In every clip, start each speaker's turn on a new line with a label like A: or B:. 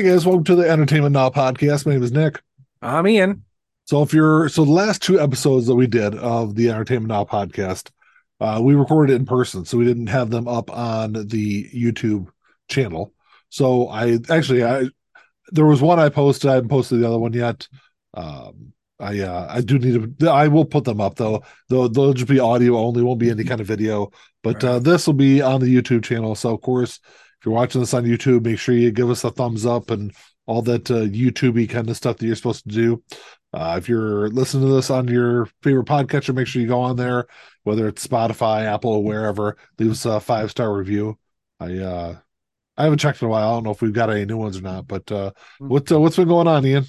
A: Hey guys, welcome to the Entertainment Now podcast. My name is Nick.
B: I'm Ian.
A: So if you're so the last two episodes that we did of the Entertainment Now podcast, uh, we recorded it in person, so we didn't have them up on the YouTube channel. So I actually I there was one I posted. I haven't posted the other one yet. Um, I uh, I do need to. I will put them up though. Though they'll just be audio only. Won't be any kind of video. But uh, this will be on the YouTube channel. So of course, if you're watching this on YouTube, make sure you give us a thumbs up and all that uh, YouTubey kind of stuff that you're supposed to do. Uh, if you're listening to this on your favorite podcatcher, make sure you go on there, whether it's Spotify, Apple, or wherever. Leave us a five star review. I uh, I haven't checked in a while. I don't know if we've got any new ones or not. But uh,
B: Hmm.
A: what uh, what's been going on, Ian?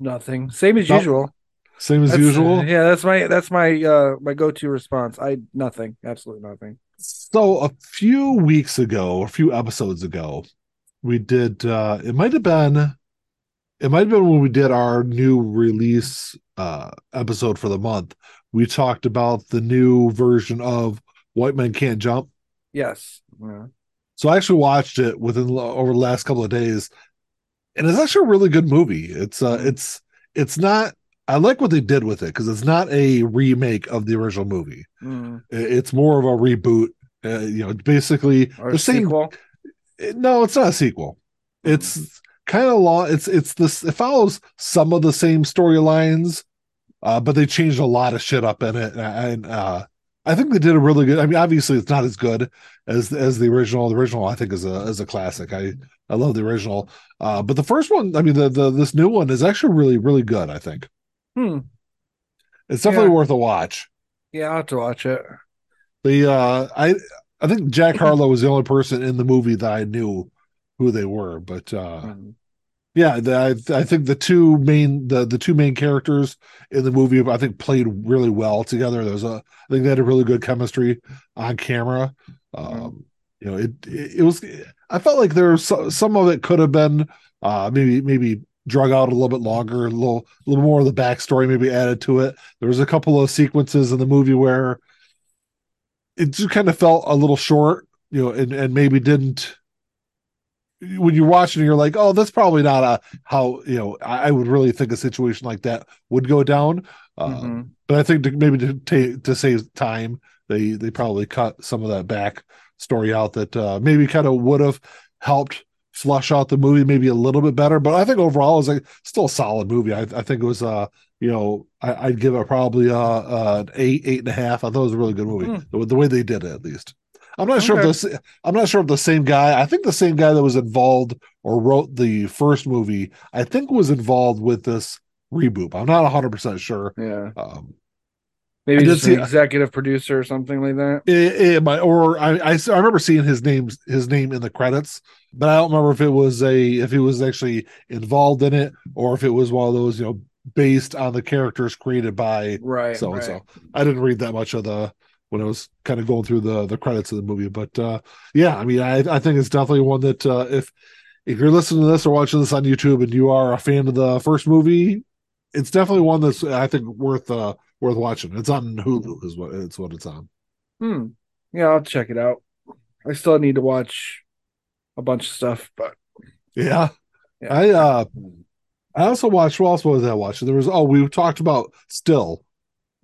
B: Nothing. Same as usual.
A: Same as
B: That's-
A: usual.
B: Yeah, that's my that's my uh my go to response. I nothing. Absolutely nothing.
A: So a few weeks ago, a few episodes ago, we did uh it might have been it might have been when we did our new release uh episode for the month. We talked about the new version of White Men Can't Jump.
B: Yes. Yeah.
A: So I actually watched it within over the last couple of days, and it's actually a really good movie. It's uh, it's it's not. I like what they did with it because it's not a remake of the original movie.
B: Mm.
A: It's more of a reboot. Uh, you know, basically
B: Or
A: the same.
B: sequel.
A: it- No, it's not a sequel. It's kind of long. It's it's this. It follows some of the same storylines, uh, but they changed a lot of shit up in it, and, and uh, I think they did a really good. I mean, obviously, it's not as good as as the original. The original, I think, is a is a classic. I I love the original, uh, but the first one, I mean, the the this new one is actually really really good. I think
B: Hmm.
A: it's definitely
B: Yeah.
A: worth a watch.
B: Yeah, I'll have to watch it.
A: The uh, I I think Jack Harlow was the only person in the movie that I knew who they were, but uh,
B: Mm.
A: yeah, the, I I think the two main the the two main characters in the movie I think played really well together. There's a I think they had a really good chemistry on camera. Um, you know, it, it it was I felt like there was so, some of it could have been uh maybe maybe drug out a little bit longer, a little a little more of the backstory maybe added to it. There was a couple of sequences in the movie where it just kind of felt a little short, you know, and and maybe didn't when you're watching you're like, oh, that's probably not a how you know I, I would really think a situation like that would go down. Uh,
B: Mhm.
A: But I think to, maybe to ta- to save time, they they probably cut some of that back story out that uh, maybe kind of would have helped flush out the movie maybe a little bit better. But I think overall it was like still a solid movie. I, I think it was uh you know I, I'd give it probably uh, uh an eight eight and a half. I thought it was a really good movie
B: Hmm.
A: the, the way they did it at least. I'm not sure if this. I'm not sure if the same guy. I think the same guy that was involved or wrote the first movie. I think was involved with this reboot. I'm not 100 percent sure.
B: Yeah.
A: Um,
B: Maybe just an executive producer or something like that.
A: it, it might, or I, I I remember seeing his name his name in the credits, but I don't remember if it was a if he was actually involved in it or if it was one of those you know based on the characters created by
B: Right.
A: so and so. I didn't read that much of the when I was kind of going through the the credits of the movie, but uh yeah, I mean, I I think it's definitely one that uh if if you're listening to this or watching this on YouTube and you are a fan of the first movie, it's definitely one that's I think worth uh worth watching. It's on Hulu is what it's what it's on.
B: Hmm. Yeah, I'll check it out. I still need to watch a bunch of stuff, but
A: Yeah.
B: Yeah.
A: I uh I also watched what else was I watching? There was oh we talked about Still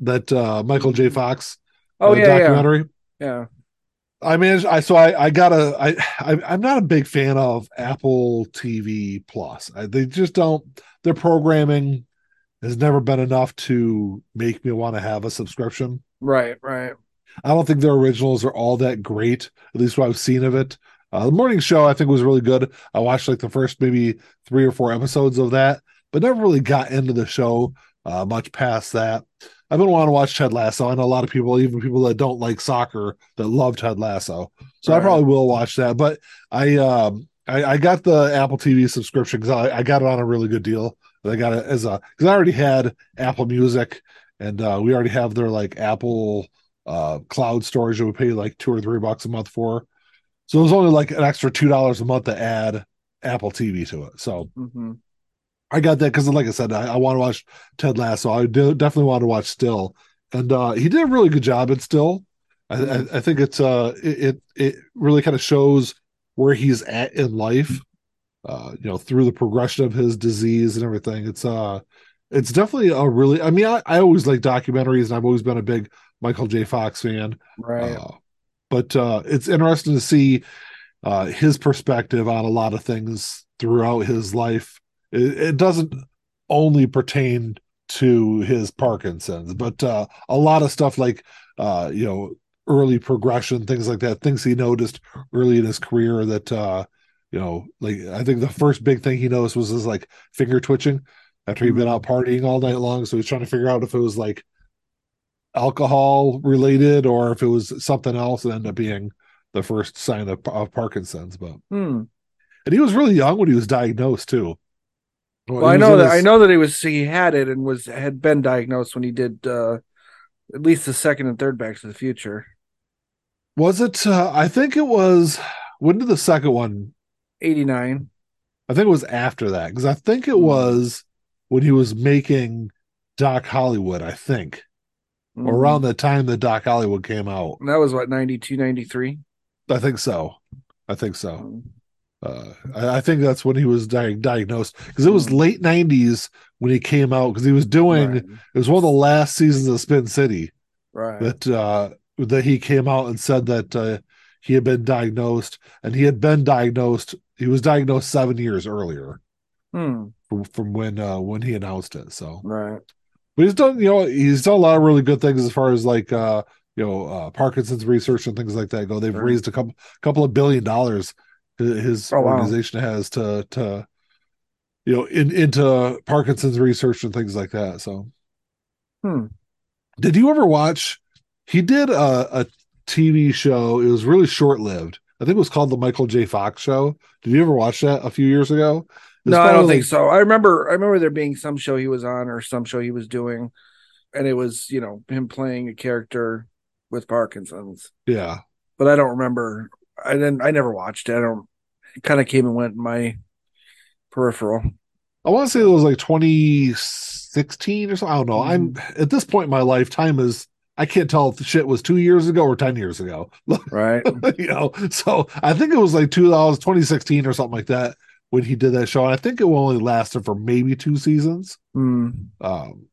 A: that uh Michael J. Fox
B: oh
A: uh,
B: yeah, yeah,
A: documentary.
B: yeah.
A: I managed. I so I I got a I, I I'm not a big fan of Apple TV Plus. I, they just don't. Their programming has never been enough to make me want to have a subscription.
B: Right, right.
A: I don't think their originals are all that great. At least what I've seen of it. Uh, the morning show I think was really good. I watched like the first maybe three or four episodes of that, but never really got into the show uh, much past that. I've been wanting to watch Ted Lasso. I know a lot of people, even people that don't like soccer, that love Ted Lasso. So I
B: Right.
A: probably will watch that. But I um I, I got the Apple TV subscription because I, I got it on a really good deal. I got it as a because I already had Apple Music and uh, we already have their like Apple uh cloud storage that we pay like two or three bucks a month for. So it was only like an extra two dollars a month to add Apple TV to it. So
B: hmm
A: I got that because, like I said, I, I want to watch Ted Lasso. I do, definitely want to watch Still, and uh, he did a really good job at Still. I, I, I think it's uh, it it, it really kind of shows where he's at in life. Uh, you know, through the progression of his disease and everything. It's uh, it's definitely a really. I mean, I, I always like documentaries, and I've always been a big Michael J. Fox fan.
B: Right.
A: Uh, but uh, it's interesting to see uh, his perspective on a lot of things throughout his life. It, it doesn't only pertain to his Parkinson's, but uh, a lot of stuff like uh, you know early progression, things like that, things he noticed early in his career that uh, you know, like I think the first big thing he noticed was his like finger twitching after he'd been out partying all night long. So he's trying to figure out if it was like alcohol related or if it was something else. It ended up being the first sign of, of Parkinson's. But
B: Hmm.
A: and he was really young when he was diagnosed too.
B: Well, I know that I know that he was he had it and was had been diagnosed when he did uh at least the second and third Back to the Future.
A: Was it? Uh, I think it was. When did the second one?
B: Eighty nine.
A: I think it was after that because I think it was when he was making Doc Hollywood. I think or around the time that Doc Hollywood came out.
B: Mm-hmm. that was what 92, 93?
A: I think so. I think so.
B: Mm.
A: Uh, I, I think that's when he was di- diagnosed because it was
B: Hmm.
A: late '90s when he came out because he was doing.
B: right.
A: It was one of the last seasons of Spin City
B: right.
A: that uh, that he came out and said that uh, he had been diagnosed and he had been diagnosed. He was diagnosed seven years earlier
B: Hmm.
A: from, from when uh, when he announced it. So,
B: Right.
A: but he's done you know he's done a lot of really good things as far as like uh, you know uh, Parkinson's research and things like that go. They've
B: Sure.
A: raised a couple couple of billion dollars. His,
B: Oh, wow.
A: organization has to to you know in into Parkinson's research and things like that. So,
B: Hmm.
A: did you ever watch? He did a, a TV show. It was really short lived. I think it was called the Michael J. Fox Show. Did you ever watch that a few years ago?
B: No, I don't think so. I remember I remember there being some show he was on or some show he was doing, and it was, you know, him playing a character with Parkinson's.
A: Yeah,
B: But I don't remember I didn't I never watched it. I don't it kind of came and went in my peripheral.
A: I want to say it was like 2016 or something. I don't know. I'm
B: Mm-hmm.
A: at this point in my life, time is I can't tell if the shit was two years ago or 10 years ago.
B: Right.
A: you know, so I think it was like 2000, 2016 or something like that when he did that show. And I think it only lasted for maybe two seasons.
B: Hmm.
A: Um,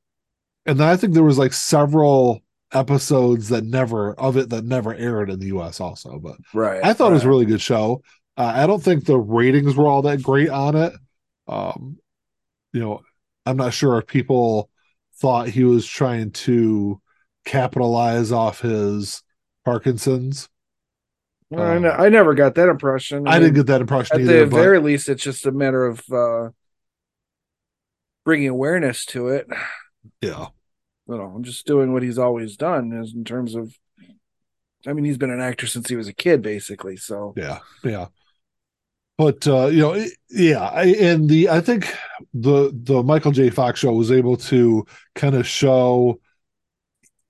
A: and then I think there was like several episodes that never of it that never aired in the US also. But
B: Right.
A: I thought it was a really good show. Uh, I don't think the ratings were all that great on it. Um, you know, I'm not sure if people thought he was trying to capitalize off his Parkinson's.
B: Well, I, ne- I never got that impression.
A: I didn't get that impression either.
B: at
A: either.
B: the
A: but
B: very least it's just a matter of uh bringing awareness to it.
A: yeah,
B: you know, I'm just doing what he's always done is in terms of I mean, he's been an actor since he was a kid, basically. So
A: yeah, yeah. But uh, you know, it- yeah, I, and the I think the the Michael J. Fox show was able to kind of show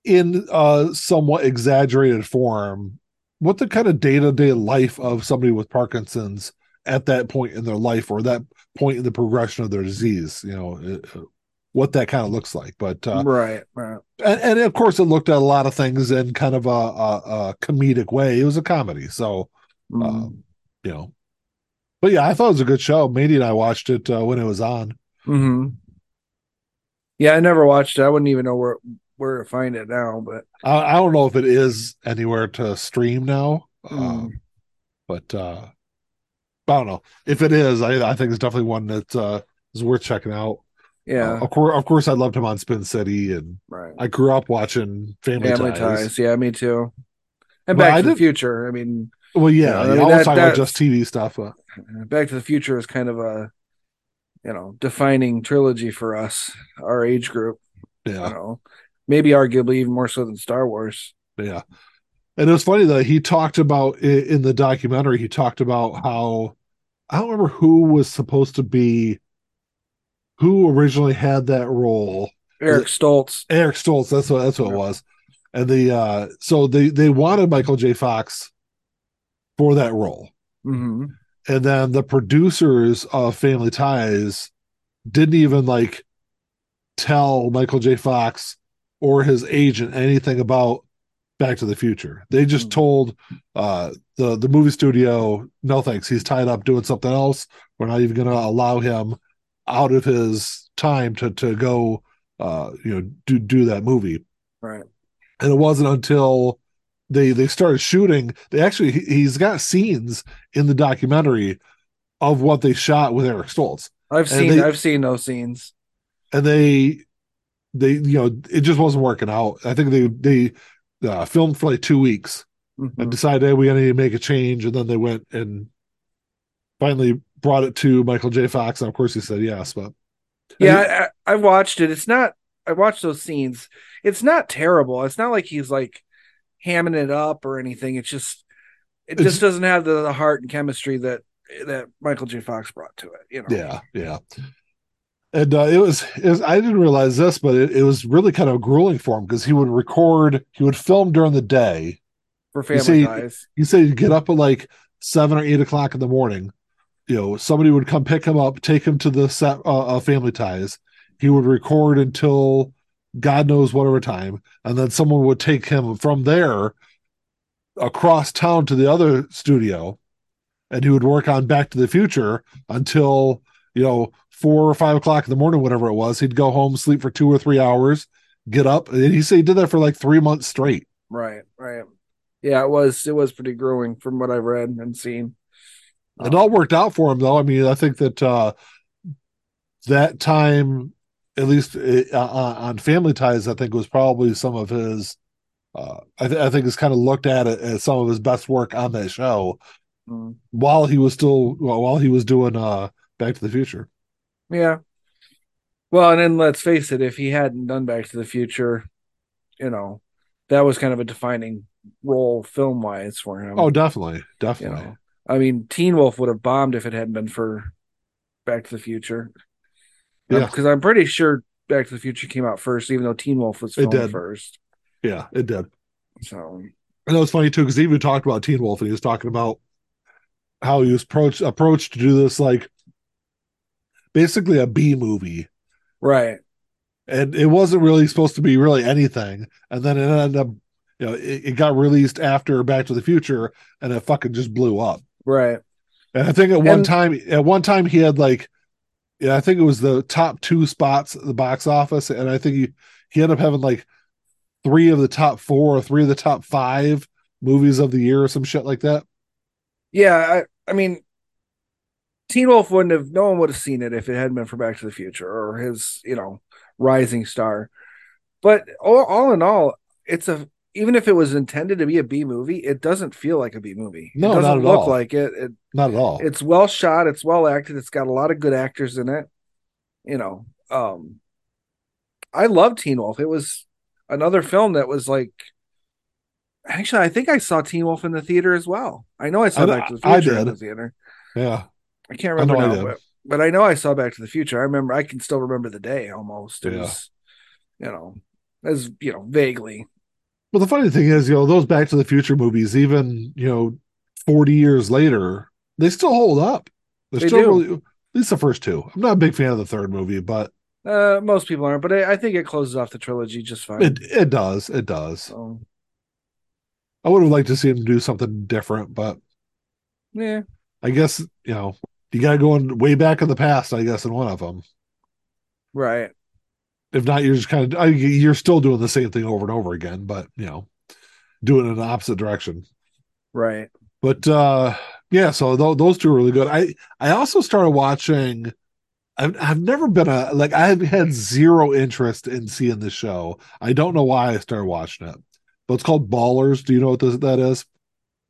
A: in a somewhat exaggerated form what the kind of day-to-day life of somebody with Parkinson's at that point in their life or that point in the progression of their disease, you know, it- what that kind of looks like. But uh,
B: right, right.
A: and, and of course, it looked at a lot of things in kind of a, a, a comedic way. It was a comedy, so
B: Mm.
A: um, you know. But yeah, I thought it was a good show. Mady and I watched it uh, when it was on.
B: hmm Yeah, I never watched it. I wouldn't even know where where to find it now, but
A: I, I don't know if it is anywhere to stream now,
B: Mm.
A: um, but uh, I don't know if it is. I, I think it's definitely one that uh, is worth checking out.
B: yeah,
A: Uh, of course, of course, I loved him on Spin City, and
B: right.
A: I grew up watching Family,
B: Family
A: Ties.
B: ties. Yeah, me too. And
A: But
B: Back
A: I
B: to the
A: did-
B: Future. I mean,
A: Well, yeah,
B: Yeah, I
A: yeah,
B: mean,
A: I was
B: that-
A: talking about just TV stuff. Uh,
B: Back to the Future is kind of a you know defining trilogy for us, our age group. You
A: yeah,
B: know, maybe arguably even more so than Star Wars.
A: Yeah. And it was funny that he talked about in the documentary, he talked about how I don't remember who was supposed to be who originally had that role.
B: Eric Stoltz.
A: Eric Stoltz, that's what that's what it was. And the uh so they they wanted Michael J. Fox for that role.
B: hmm
A: And then the producers of Family Ties didn't even like tell Michael J. Fox or his agent anything about Back to the Future. They just
B: Mm.
A: told uh, the the movie studio, no thanks, he's tied up doing something else. We're not even going to allow him out of his time to to go, uh, you know, do do that movie.
B: Right.
A: And it wasn't until they they started shooting. They actually he- he's got scenes in the documentary of what they shot with Eric Stoltz,
B: I've
A: And
B: seen
A: they-
B: I've seen those scenes.
A: and they they you know it just wasn't working out. I think they they uh, filmed for like two weeks and
B: Mhm.
A: decided hey, we got to make a change, and then they went and finally brought it to Michael J. Fox, and of course he said yes. But
B: Yeah, I, I watched it. It's not. I watched those scenes. It's not terrible. It's not like he's like hamming it up or anything. It's just it just doesn't have the, the heart and chemistry that that Michael J. Fox brought to it. You know.
A: yeah, yeah. And uh, it, was, it was, I didn't realize this, but it, it was really kind of grueling for him because he would record, he would film during the day.
B: For family
A: see-
B: ties.
A: He said he'd get up at like seven or eight o'clock in the morning. You know, somebody would come pick him up, take him to the set uh, uh, Family Ties. He would record until God knows whatever time, and then someone would take him from there across town to the other studio, and he would work on Back to the Future until you know four or five o'clock in the morning, whatever it was. He'd go home, sleep for two or three hours, get up, and he said he did that for like three months straight.
B: Right. Right. Yeah, it was it was pretty grueling from what I've read and seen.
A: It all worked out for him, though. I mean, I think that uh, that time, at least uh, uh, on Family Ties, I think was probably some of his. Uh, I, th- I think is kind of looked at it as some of his best work on that show
B: Mm.
A: while he was still well, while he was doing uh, Back to the Future.
B: Yeah. Well, and then let's face it, if he hadn't done Back to the Future, you know, that was kind of a defining role film wise for him.
A: Oh, definitely,
B: you
A: definitely.
B: know. I mean, Teen Wolf would have bombed if it hadn't been for Back to the Future.
A: Yeah.
B: Um, because I'm pretty sure Back to the Future came out first, even though Teen Wolf was
A: It did.
B: first.
A: Yeah, it did.
B: So
A: And that was funny too because he even talked about Teen Wolf and he was talking about how he was approached approached to do this like basically a B movie
B: right.
A: and it wasn't really supposed to be really anything. And then it ended up, you know, it, it got released after Back to the Future, and it fucking just blew up.
B: Right.
A: And I think at one
B: And-
A: time, at one time he had like, yeah, I think it was the top two spots at the box office, and I think he he ended up having like three of the top four or three of the top five movies of the year or some shit like that.
B: Yeah, I, I mean Teen Wolf wouldn't have no one would have seen it if it hadn't been for Back to the Future or his, you know, rising star. But all, all in all, it's a even if it was intended to be a B movie, it doesn't feel like a B movie.
A: No,
B: it doesn't
A: not at
B: look
A: all.
B: like it. it.
A: Not at all.
B: It's well shot, it's well acted, it's got a lot of good actors in it. You know, um I love Teen Wolf. It was another film that was like actually I think I saw Teen Wolf in the theater as well. I know I saw
A: I-
B: Back to the Future in the theater.
A: yeah,
B: I can't remember
A: I
B: now, but, but I know I saw Back to the Future. I remember I can still remember the day almost. It
A: Yeah.
B: was, you know, as you know, vaguely.
A: Well, the funny thing is, you know, those Back to the Future movies, even you know, forty years later, they still hold up. They're
B: They
A: still
B: do.
A: really, at least the first two. I'm not a big fan of the third movie, but
B: Uh, most people aren't, but I, I think it closes off the trilogy just fine.
A: it it does, it does.
B: so
A: I would have liked to see him do something different, but
B: yeah,
A: I guess you know, you got to go in way back in the past. I guess in one of them.
B: right.
A: If not, you're just kind of I, you're still doing the same thing over and over again, but you know, doing it in the opposite direction.
B: Right.
A: But uh yeah, so th- those two are really good. I I also started watching. I've I've never been a like I've had zero interest in seeing this show. I don't know why I started watching it, but it's called Ballers. Do you know what this, that is?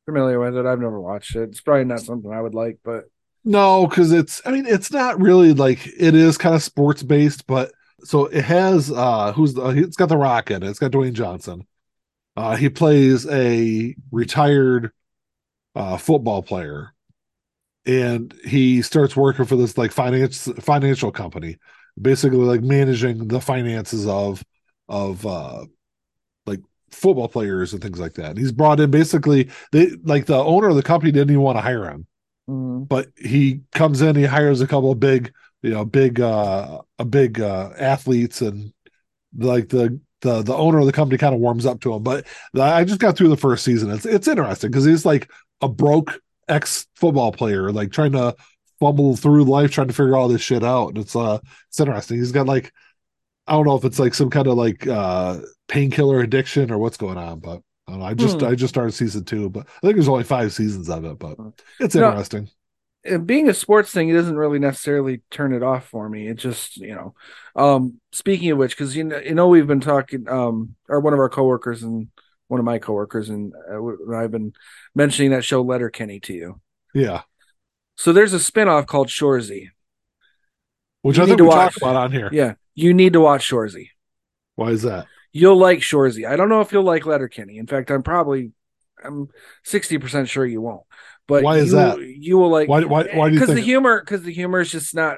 B: Familiar with it. I've never watched it. It's probably not something I would like, but
A: No, because it's I mean it's not really like it is kind of sports based, but so it has uh who's it's got the Rock in it. It's got Dwayne Johnson. Uh he plays a retired uh football player. And he starts working for this like finance financial company, basically like managing the finances of of uh like football players and things like that. And he's brought in basically they like the owner of the company didn't even want to hire him
B: mm,
A: but he comes in he hires a couple of big you know big uh a big uh athletes and like the the the owner of the company kind of warms up to him. But I just got through the first season. It's it's interesting because he's like a broke ex football player, like trying to fumble through life, trying to figure all this shit out. And it's uh it's interesting. He's got like I don't know if it's like some kind of like uh painkiller addiction or what's going on, but I don't know. I just
B: Hmm.
A: I just started season two, but I think there's only five seasons of it, but it's
B: No.
A: interesting.
B: Being a sports thing, it doesn't really necessarily turn it off for me. It just, you know, um, speaking of which, because you know, you know, we've been talking, um, or one of our coworkers and one of my coworkers, and uh, I've been mentioning that show Letterkenny to you.
A: Yeah.
B: So there's a spinoff called Shorzy.
A: Which
B: You
A: I
B: need
A: think
B: to
A: we
B: watch.
A: talked about on here.
B: Yeah, you need to watch Shorzy.
A: Why is that?
B: You'll like Shorzy. I don't know if you'll like Letterkenny. In fact, I'm probably, I'm sixty percent sure you won't. But
A: Why is
B: you,
A: that?
B: You will like
A: Why why why do you
B: because the humor because the humor is just not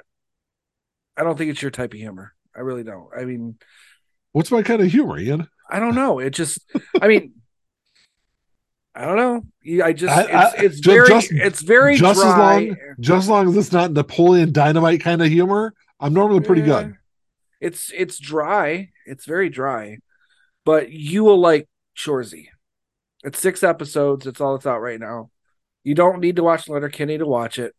B: i don't think it's your type of humor i really don't i mean
A: what's my kind of humor, Ian?
B: i don't know it just i mean i don't know i just
A: I- I-
B: it's, it's
A: ju-
B: very
A: just-
B: it's very
A: just as
B: dry
A: long just as long as it's not Napoleon dynamite kind of humor, I'm normally pretty
B: Yeah.
A: good.
B: it's it's dry it's very dry but you will like shorzy it's six episodes it's all that's out right now you don't need to watch Leonard Letterkenny to watch it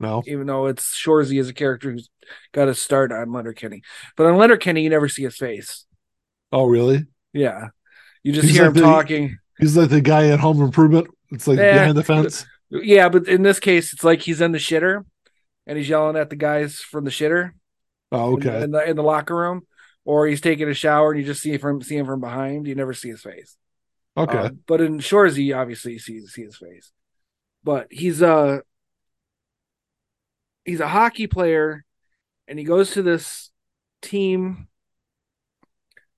A: No.
B: even though it's Shorzy as a character who's got a start on Leonard Letterkenny. But on Letterkenny, you never see his face.
A: Oh really?
B: Yeah. You just
A: He's
B: hear
A: like
B: him
A: the-
B: talking.
A: He's like the guy at Home Improvement. It's like
B: Yeah.
A: behind the fence.
B: Yeah, but in this case, it's like he's in the shitter and he's yelling at the guys from the shitter
A: Oh, okay.
B: in the in the locker room, or he's taking a shower and you just see from see him from behind. You never see his face.
A: Okay.
B: Um, but in Shorzy, obviously you see see his face. But he's a he's a hockey player, and he goes to this team.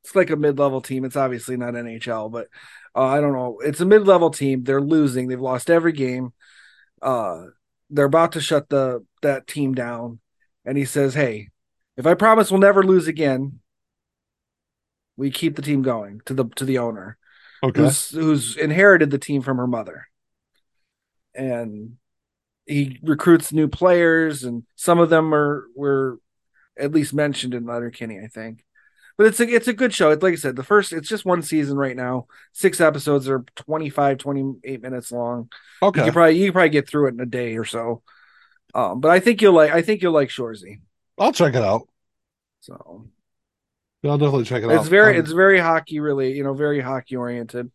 B: It's like a mid level team. It's obviously not NHL, but uh, I don't know. It's a mid level team. They're losing. They've lost every game. Uh, they're about to shut the that team down, and he says, "Hey, if I promise we'll never lose again, we keep the team going." To the to the owner
A: okay.
B: who's who's inherited the team from her mother. And he recruits new players, and some of them are were at least mentioned in Letterkenny, I think. But it's a it's a good show. It's like I said, the first it's just one season right now. Six episodes are 25, 28 minutes long. You
A: Okay.
B: probably you could probably get through it in a day or so. Um, but I think you'll like I think you'll like Shorzy.
A: I'll check it out.
B: So
A: I'll definitely check it out.
B: it's very
A: Um,
B: it's very hockey really, you know, very hockey oriented.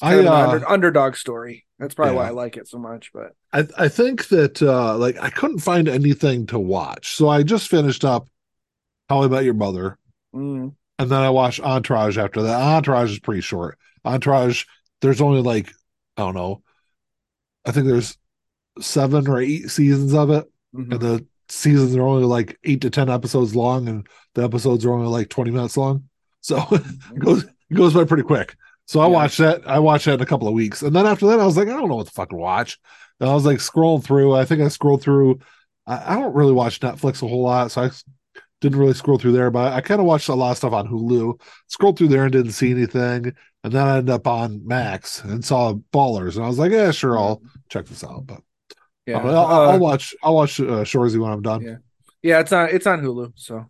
A: I
B: Kind of an
A: uh,
B: under, underdog story. That's probably why I like it so much. But
A: I I think that uh like I couldn't find anything to watch. So I just finished up How I Met Your Mother.
B: mm,
A: And then I watched Entourage after that. Entourage is pretty short. Entourage, there's only like, I don't know, I think there's seven or eight seasons of it.
B: mhm.
A: And the seasons are only like eight to 10 episodes long. And the episodes are only like 20 minutes long. So it mm-hmm. goes, it goes by pretty quick. So I
B: Yeah.
A: watched that. I watched that in a couple of weeks. And then after that, I was like, I don't know what the fuck to watch. And I was like scrolling through. I think I scrolled through. I, I don't really watch Netflix a whole lot. So I didn't really scroll through there, but I kind of watched a lot of stuff on Hulu. Scrolled through there and didn't see anything. And then I ended up on Max and saw Ballers. And I was like, yeah, sure, I'll mm-hmm. check this out. But
B: yeah,
A: I'll, I'll, I'll watch, I'll watch uh, Shorzy when I'm done.
B: Yeah. yeah, it's on it's on Hulu. So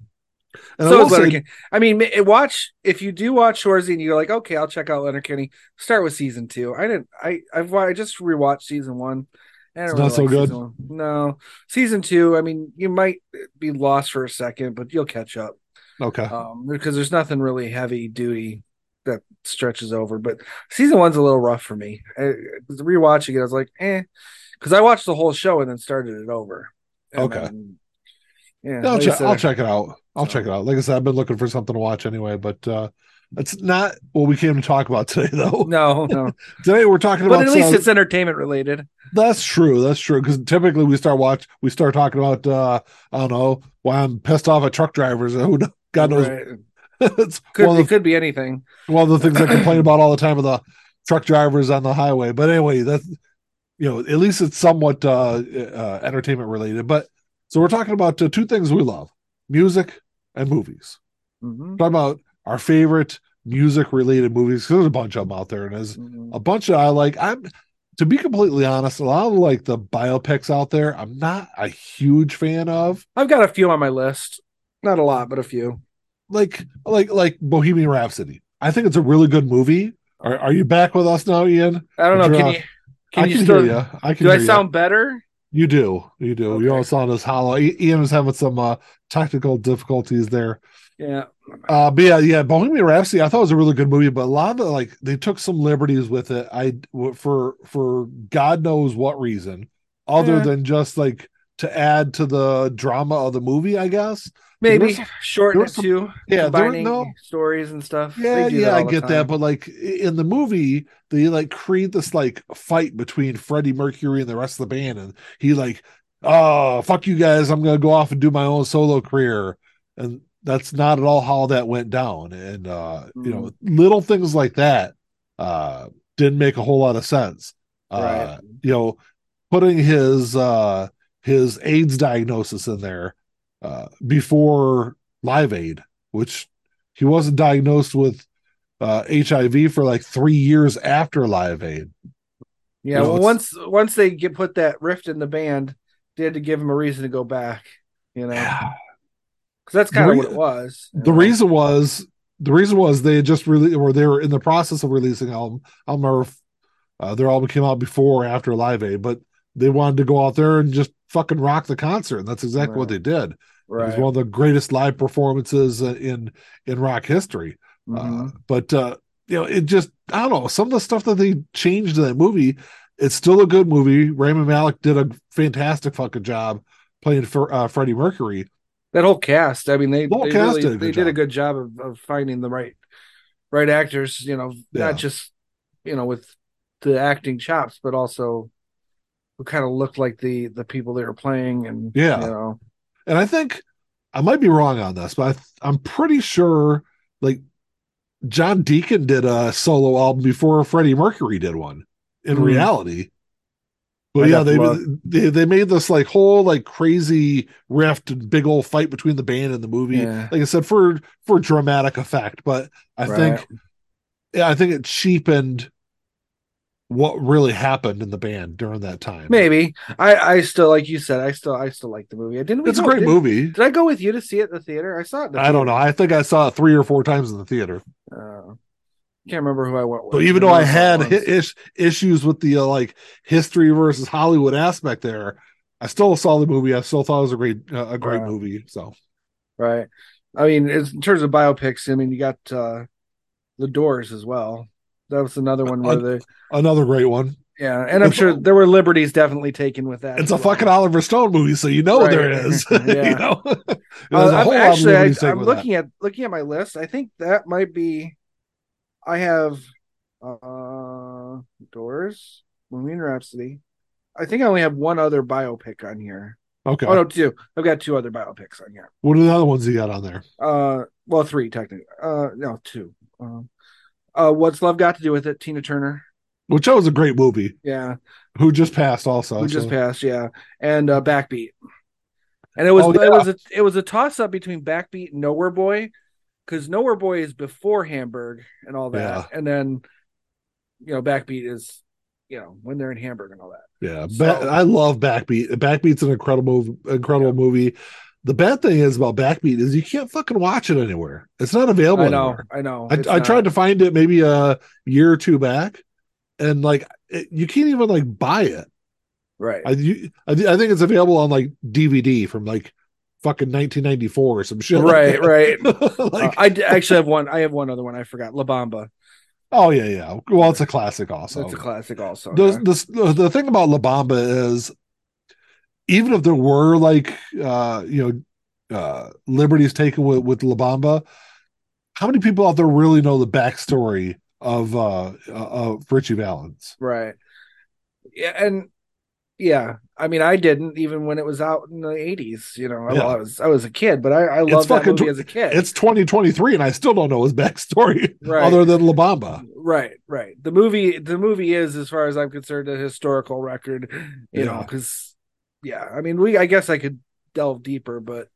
A: And I
B: so is
A: say-
B: I mean, watch if you do watch Shorzy and you're like, okay, I'll check out Letterkenny. Start with season two. I didn't. I I've I just rewatched season one.
A: It's
B: didn't
A: not so good?
B: season. No, season two. I mean, you might be lost for a second, but you'll catch up.
A: okay.
B: um, because there's nothing really heavy duty that stretches over. But season one's a little rough for me. I, rewatching it, I was like, eh, because I watched the whole show and then started it over.
A: Okay.
B: then- yeah,
A: I'll,
B: like said,
A: I'll check it out. I'll
B: So-
A: check it out. Like I said, I've been looking for something to watch anyway, but uh it's not what we came to talk about today, though.
B: No, no,
A: Today we're talking
B: but
A: about.
B: at least it's entertainment related.
A: that's true. That's true. Because typically we start watch, we start talking about. uh I don't know why I'm pissed off at truck drivers. Who God knows.
B: Right.
A: it's
B: Could
A: one
B: it
A: the,
B: could be anything.
A: one of the things I complain about all the time of the truck drivers on the highway. But anyway, that's you know at least it's somewhat uh, uh entertainment related. But so we're talking about uh, two things we love: music and movies.
B: Mhm.
A: talking about our favorite music related movies there's a bunch of them out there and there's
B: Mhm.
A: a bunch that i like i'm to be completely honest a lot of like the biopics out there i'm not a huge fan of
B: I've got a few on my list. Not a lot, but a few.
A: like like like Bohemian Rhapsody. I think it's a really good movie. Are, are you back with us now, Ian?
B: I don't know. Can you can
A: I
B: you
A: can
B: still
A: hear you. I can
B: do I
A: hear you.
B: sound better?
A: You do. You do. You
B: Okay.
A: all sound as hollow. Ian was having some uh, technical difficulties there.
B: Yeah.
A: Uh, but yeah, yeah, Bohemian Rhapsody. I thought it was a really good movie, but a lot of the like they took some liberties with it. I for for God knows what reason, other
B: Yeah.
A: than just like to add to the drama of the movie. I guess.
B: Maybe
A: some-
B: shorten it
A: some-
B: too.
A: Yeah,
B: combining
A: no.
B: stories and stuff.
A: Yeah, yeah, I get that, but like in the movie, they like create this like fight between Freddie Mercury and the rest of the band, and he like, oh fuck you guys, I'm gonna go off and do my own solo career, and that's not at all how that went down. And uh, you know,
B: Mm-hmm.
A: little things like that uh didn't make a whole lot of sense. Uh, you know, putting his uh his AIDS diagnosis in there uh before Live Aid, which he wasn't diagnosed with uh HIV for like three years after Live Aid.
B: yeah.
A: you know,
B: well, once once they get put that rift in the band, they had to give him a reason to go back. You know, because that's kind of
A: re-
B: what it was.
A: The
B: know?
A: reason was the reason was they had just really or they were in the process of releasing album. I don't remember if uh, their album came out before or after Live Aid, but they wanted to go out there and just fucking rock the concert, and that's exactly what they
B: Right.
A: did. It was one of the greatest live performances uh, in in rock history. Uh,
B: Mhm.
A: but uh, you know, it just I don't know some of the stuff that they changed in that movie. It's still a good movie. Rami Malek did a fantastic fucking job playing for uh, Freddie Mercury.
B: that whole cast. I mean, they
A: The
B: they,
A: cast
B: really,
A: did a good
B: they did a
A: job.
B: good job of, of finding the right right actors. You know,
A: Yeah.
B: not just you know with the acting chops, but also who kind of looked like the the people they were playing, and
A: Yeah.
B: you know,
A: And I think I might be wrong on this, but I I'm pretty sure like John Deacon did a solo album before Freddie Mercury did one. In
B: Hmm.
A: reality. But
B: I'd
A: yeah, they, they they made this like whole like crazy rift and big old fight between the band and the movie.
B: Yeah.
A: Like I said, for for dramatic effect. But I
B: Right.
A: think yeah, I think it cheapened what really happened in the band during that time.
B: maybe I I still like you said I still I still like the movie. I didn't.
A: It's a great
B: did,
A: know.
B: Did I go with you to see it in the theater? I saw it.
A: I don't know. I think I saw it three or four times in the theater.
B: Uh, can't remember who I went with.
A: So even though I had
B: remember who it
A: hi- is- issues with the uh, like history versus Hollywood aspect there, I still saw the movie. I still thought it was a great uh, a great
B: Right.
A: movie. So
B: Right. I mean, in terms of biopics, I mean, you got uh The Doors as well. That was another one where
A: Uh,
B: the
A: another great one.
B: yeah, and I'm sure there were liberties definitely taken with that.
A: It's a
B: well.
A: fucking Oliver Stone movie, so you know
B: Right.
A: there is.
B: Yeah.
A: you know,
B: Uh,
A: a
B: I'm,
A: whole lot of
B: actually, I, I'm
A: with that.
B: looking at looking at my list. I think that might be. I have uh Doors, Bohemian Rhapsody. I think I only have one other biopic on here.
A: Okay,
B: Oh no, two. I've got two other biopics on here.
A: what are the other ones you got on there?
B: Uh, well, three technically. Uh, no, two. Um, uh, what's love got to do with it? Tina Turner.
A: Which that was a great movie.
B: Yeah,
A: Who just passed also.
B: who just passed. Yeah, and uh, Backbeat. And it was
A: Oh,
B: it was a it was a toss up between Backbeat and Nowhere Boy, because Nowhere Boy is before Hamburg and all that,
A: Yeah.
B: and then you know Backbeat is you know when they're in Hamburg and all that.
A: Yeah,
B: So-
A: I love Backbeat. Backbeat's an incredible, incredible movie. The bad thing is about Backbeat is you can't fucking watch it anywhere. It's not available
B: I know,
A: anywhere.
B: I know.
A: I, I tried to find it maybe a year or two back, and like it, you can't even like buy it.
B: right.
A: I, you, I I think it's available on like DVD from like fucking 1994 or some shit.
B: Right,
A: that.
B: right.
A: like,
B: Uh, I d- actually have one. I have one other one. I forgot. La Bamba.
A: oh yeah, yeah. Well, it's a classic also.
B: It's a classic. Also,
A: the,
B: yeah.
A: the the thing about La Bamba is even if there were like uh you know uh liberties taken with with La Bamba, how many people out there really know the backstory of uh of Ritchie Valens?
B: Right. Yeah, and yeah, I mean, I didn't even when it was out in the eighties. You know, I,
A: Yeah.
B: I was I was a kid, but I, I loved that movie
A: tw-
B: as a kid.
A: It's 2023 and I still don't know his backstory
B: Right.
A: other than La Bamba.
B: right, right. The movie, the movie is, as far as I'm concerned, a historical record. You know, because yeah, I mean, we. I guess I could delve deeper, but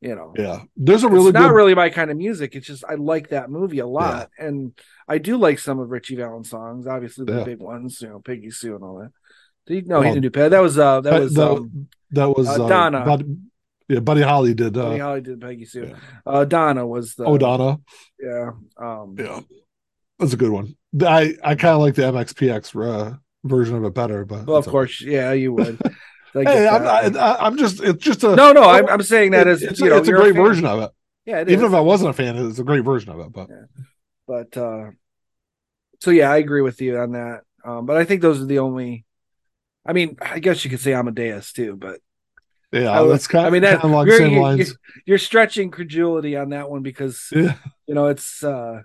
B: you know,
A: Yeah. There's a really
B: it's not really my kind of music. It's just I like that movie a lot, and I do like some of Ritchie Valens' songs. Obviously, the
A: Yeah.
B: big ones, you know, Peggy Sue and all that. Did he, no, he
A: Well,
B: didn't do Peg. That was uh, that was
A: that,
B: um,
A: that was
B: uh,
A: uh,
B: Donna.
A: Bud- Yeah, Buddy Holly did. Uh,
B: Buddy Holly did Peggy Sue.
A: yeah.
B: Uh, Donna was the
A: O'Donna.
B: Yeah. Um,
A: Yeah, that's a good one. I I kind of like the MXPX uh, version of it better, but
B: Well, of
A: okay.
B: course, yeah, you would.
A: Hey, I'm. I, I'm just it's just a
B: no, no, I'm, I'm saying that as
A: it's,
B: you know,
A: it's a great
B: fan.
A: version of it.
B: Yeah, it
A: Even if I wasn't a fan, it's a great version of it. But
B: but uh so yeah i agree with you on that um but i think those are the only i mean i guess you could say amadeus too but
A: yeah,
B: I
A: that's kind,
B: I mean, that-
A: along
B: you're-
A: same
B: you-
A: lines.
B: you're stretching credulity on that one because
A: Yeah,
B: you know it's uh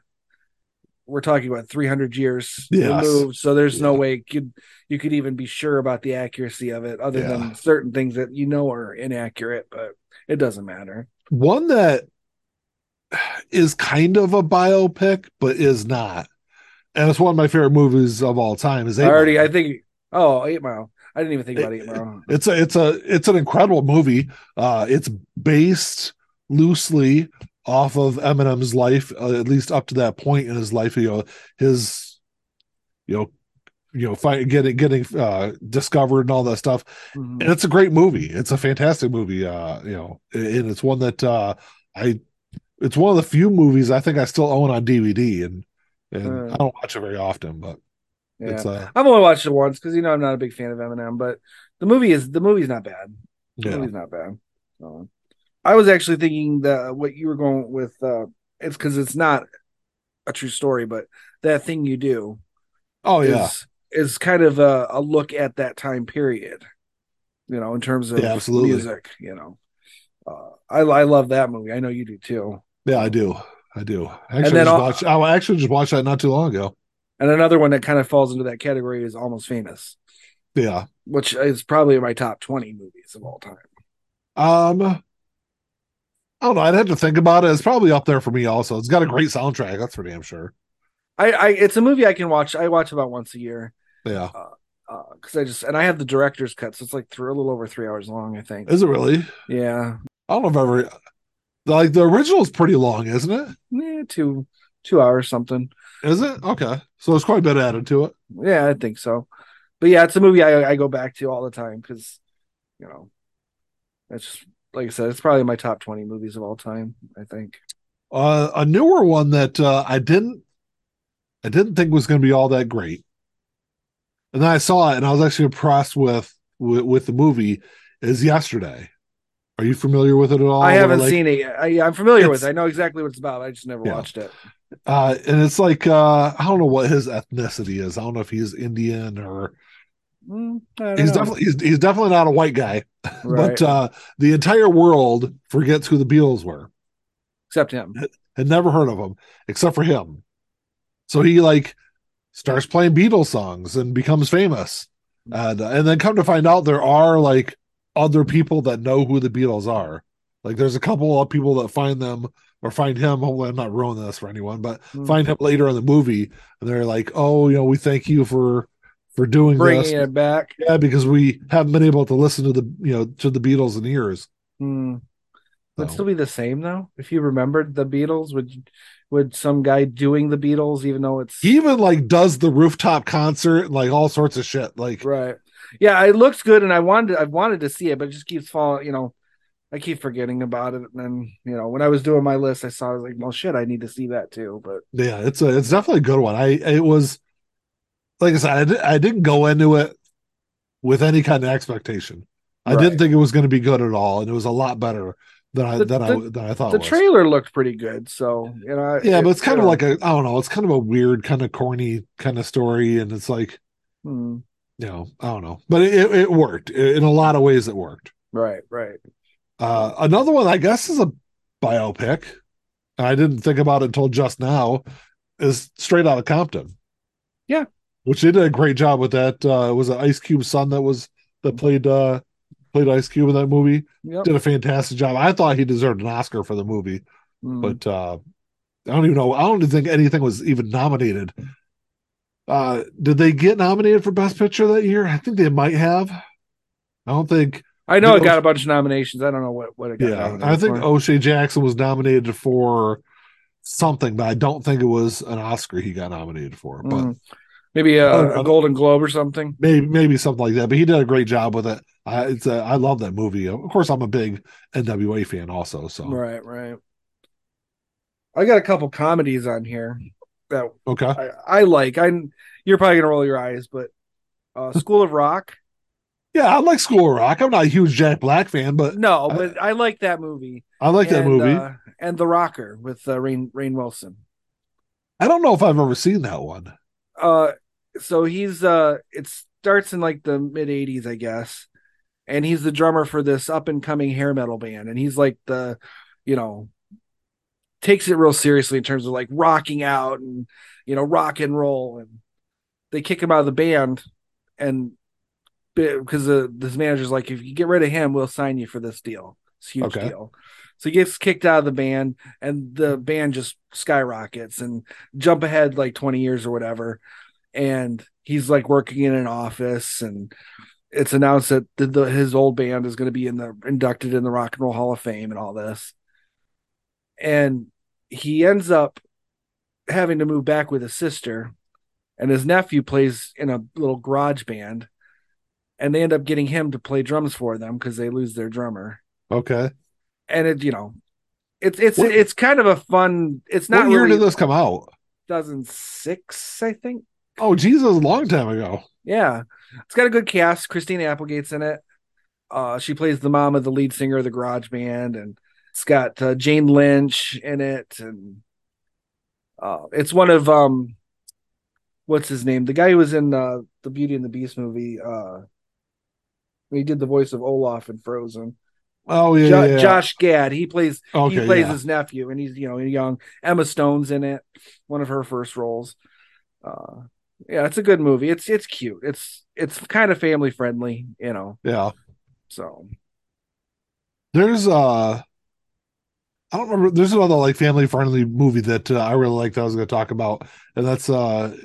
B: we're talking about 300 years
A: Yes.
B: removed so there's no way you could you could even be sure about the accuracy of it other
A: Yeah.
B: than certain things that you know are inaccurate but it doesn't matter
A: one that is kind of a biopic, but is not, and it's one of my favorite movies of all time. Is
B: i already
A: Mile.
B: i think oh eight mile i didn't even think about eight mile
A: It's a it's a it's an incredible movie. Uh, it's based loosely off of Eminem's life, uh, at least up to that point in his life. You know, his you know you know fight, getting getting uh, discovered and all that stuff.
B: Mhm.
A: And it's a great movie. It's a fantastic movie. Uh, you know, and it's one that uh, I it's one of the few movies I think I still own on DVD, and and
B: Uh.
A: I don't watch it very often, but
B: yeah
A: it's uh
B: I've only watched it once because you know I'm not a big fan of Eminem, but the movie is the movie's not bad. The
A: yeah
B: movie's not bad. So, I was actually thinking that what you were going with. Uh, it's because it's not a true story, but that thing you do
A: oh
B: is
A: yeah
B: is kind of a, a look at that time period. You know, in terms of
A: Yeah, absolutely.
B: music. You know, uh, I I love that movie. I know you do too.
A: yeah I do I do. Actually, I just watched. I actually just watched that not too long ago.
B: And another one that kind of falls into that category is Almost Famous,
A: Yeah.
B: which is probably my top twenty movies of all time.
A: Um, I don't know. I'd have to think about it. It's probably up there for me. Also, it's got a great soundtrack. That's for damn sure.
B: I, I it's a movie I can watch. I watch about once a year.
A: Yeah.
B: Uh, uh, because I just and I have the director's cut, so it's like three, a little over three hours long, I think.
A: Is it really?
B: Yeah,
A: I don't know if I've ever. Like the original is pretty long, isn't it?
B: yeah, two two hours something.
A: Is it okay? So it's quite a bit added to it.
B: Yeah, I think so. But yeah, it's a movie I I go back to all the time because you know, it's just like I said, it's probably my top twenty movies of all time. I think.
A: Uh, a newer one that uh, I didn't, I didn't think was going to be all that great, and then I saw it and I was actually impressed with with, with the movie. Is yesterday. Are you familiar with it at all?
B: I haven't
A: Like,
B: seen it. Yet. I, I'm familiar with. It. I know exactly what it's about. I just never
A: Yeah.
B: watched it.
A: Uh, and it's like uh, I don't know what his ethnicity is. I don't know if he's Indian or
B: Mm,
A: he's
B: know.
A: definitely he's, he's definitely not a white guy.
B: right.
A: But uh, the entire world forgets who the Beatles were.
B: except him.
A: Had never heard of them except for him. So he like starts playing Beatles songs and becomes famous. And uh, and then come to find out there are like other people that know who the Beatles are. Like there's a couple of people that find them or find him. Hopefully I'm not ruining this for anyone, but
B: Mm.
A: find him later in the movie and they're like, "Oh, you know, we thank you for for doing
B: bringing
A: this."
B: it back.
A: Yeah, because we haven't been able to listen to the you know to the Beatles in years.
B: Hmm. Would
A: So-
B: still be the same though. If you remembered the Beatles, would would some guy doing the Beatles, even though it's
A: He even like does the rooftop concert like all sorts of shit. Like
B: right? Yeah, it looks good, and I wanted I wanted to see it, but it just keeps falling. You know, I keep forgetting about it, and then you know when I was doing my list, I saw I was like, well, shit, I need to see that too. But
A: yeah, it's a it's definitely a good one. I it was like I said, I, di- I didn't go into it with any kind of expectation. I
B: Right.
A: didn't think it was going to be good at all, and it was a lot better than I
B: The-
A: than I than I thought.
B: the
A: it was.
B: trailer looked pretty good, so you know.
A: yeah,
B: it-
A: but it's kind of
B: know,
A: like a I don't know. It's kind of a weird, kind of corny kind of story, and it's like
B: hmm,
A: you know I don't know, but it it worked in a lot of ways. It worked.
B: right, right.
A: Uh, another one, I guess, is a biopic. I didn't think about it until just now. Is Straight out of Compton.
B: Yeah.
A: Which they did a great job with that. Uh, it was an Ice Cube son that was that played uh played Ice Cube in that movie.
B: Yep.
A: Did a fantastic job. I thought he deserved an Oscar for the movie,
B: Hmm.
A: but uh, I don't even know. I don't even think anything was even nominated. Uh, did they get nominated for Best Picture that year? I think they might have. I don't think
B: I know it got a bunch of nominations. I don't know what what it got.
A: yeah, I think
B: for.
A: O'Shea Jackson was nominated for something, but I don't think it was an Oscar he got nominated for. But
B: Mm. Maybe a,
A: Oh,
B: a Golden Globe or something.
A: maybe maybe something like that. But he did a great job with it. I it's a, I love that movie. Of course, I'm a big NWA fan also. So
B: Right, right. I got a couple comedies on here that
A: okay,
B: I, I like. I you're probably gonna roll your eyes, but uh, School of Rock.
A: yeah, I like School of Rock. I'm not a huge Jack Black fan, but
B: No, but I, like that movie.
A: I like that movie.
B: uh, and The Rocker with uh, Rainn Rainn Wilson.
A: I don't know if I've ever seen that one.
B: Uh, so he's uh, it starts in like the mid '80s, I guess, and he's the drummer for this up and coming hair metal band, and he's like the, you know, takes it real seriously in terms of like rocking out and you know rock and roll, and they kick him out of the band, and because uh, this manager's like, if you get rid of him, we'll sign you for this deal. It's a huge
A: Okay.
B: deal. So he gets kicked out of the band, and the band just skyrockets and jump ahead like 20 years or whatever. And he's like working in an office, and it's announced that the, the, his old band is going to be in the inducted in the Rock and Roll Hall of Fame and all this. And he ends up having to move back with his sister, and his nephew plays in a little garage band, and they end up getting him to play drums for them because they lose their drummer
A: Okay,
B: and it you know it's it's
A: What-
B: it's kind of a fun it's not
A: what year
B: really
A: did this come out?
B: 2006 i think
A: Oh, Jesus, a long time ago.
B: yeah. It's got a good cast. Christina applegate's in it. Uh she plays the mom of the lead singer of the garage band and it's got uh, jane lynch in it and uh it's one of um what's his name? The guy who was in uh the beauty and the beast movie uh he did the voice of olaf in frozen.
A: Oh yeah,
B: Jo-
A: yeah,
B: josh gad he plays
A: Okay,
B: he plays
A: yeah.
B: his nephew and he's you know young. Emma stone's in it one of her first roles. Uh yeah it's a good movie it's it's cute it's it's kind of family friendly you know
A: yeah.
B: so
A: There's uh I don't remember there's another like family friendly movie that uh, I really like that I was going to talk about and that's uh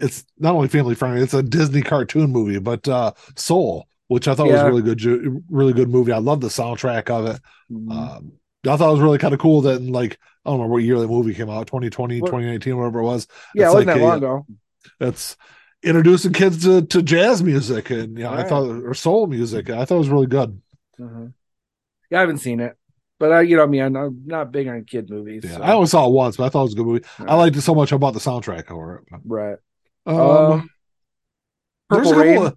A: it's not only family friendly it's a Disney cartoon movie but uh Soul which I thought was
B: Yeah.
A: a really good really good movie. I love the soundtrack of it.
B: mm,
A: Um I thought it was really kind of cool that in like I don't remember what year the movie came out 2020
B: What-
A: 2019 whatever it was.
B: yeah it wasn't
A: like
B: that
A: a-
B: long ago
A: That's introducing kids to, to jazz music and you know, I
B: Right.
A: thought or soul music. I thought it was really good.
B: Mhm. yeah i haven't seen it but i you know me i'm, I'm not big on kid movies
A: Yeah,
B: so-
A: I only saw it once, but I thought it was a good movie. I
B: Right.
A: liked it so much I bought the soundtrack for it.
B: right
A: Um,
B: um purple rain
A: of-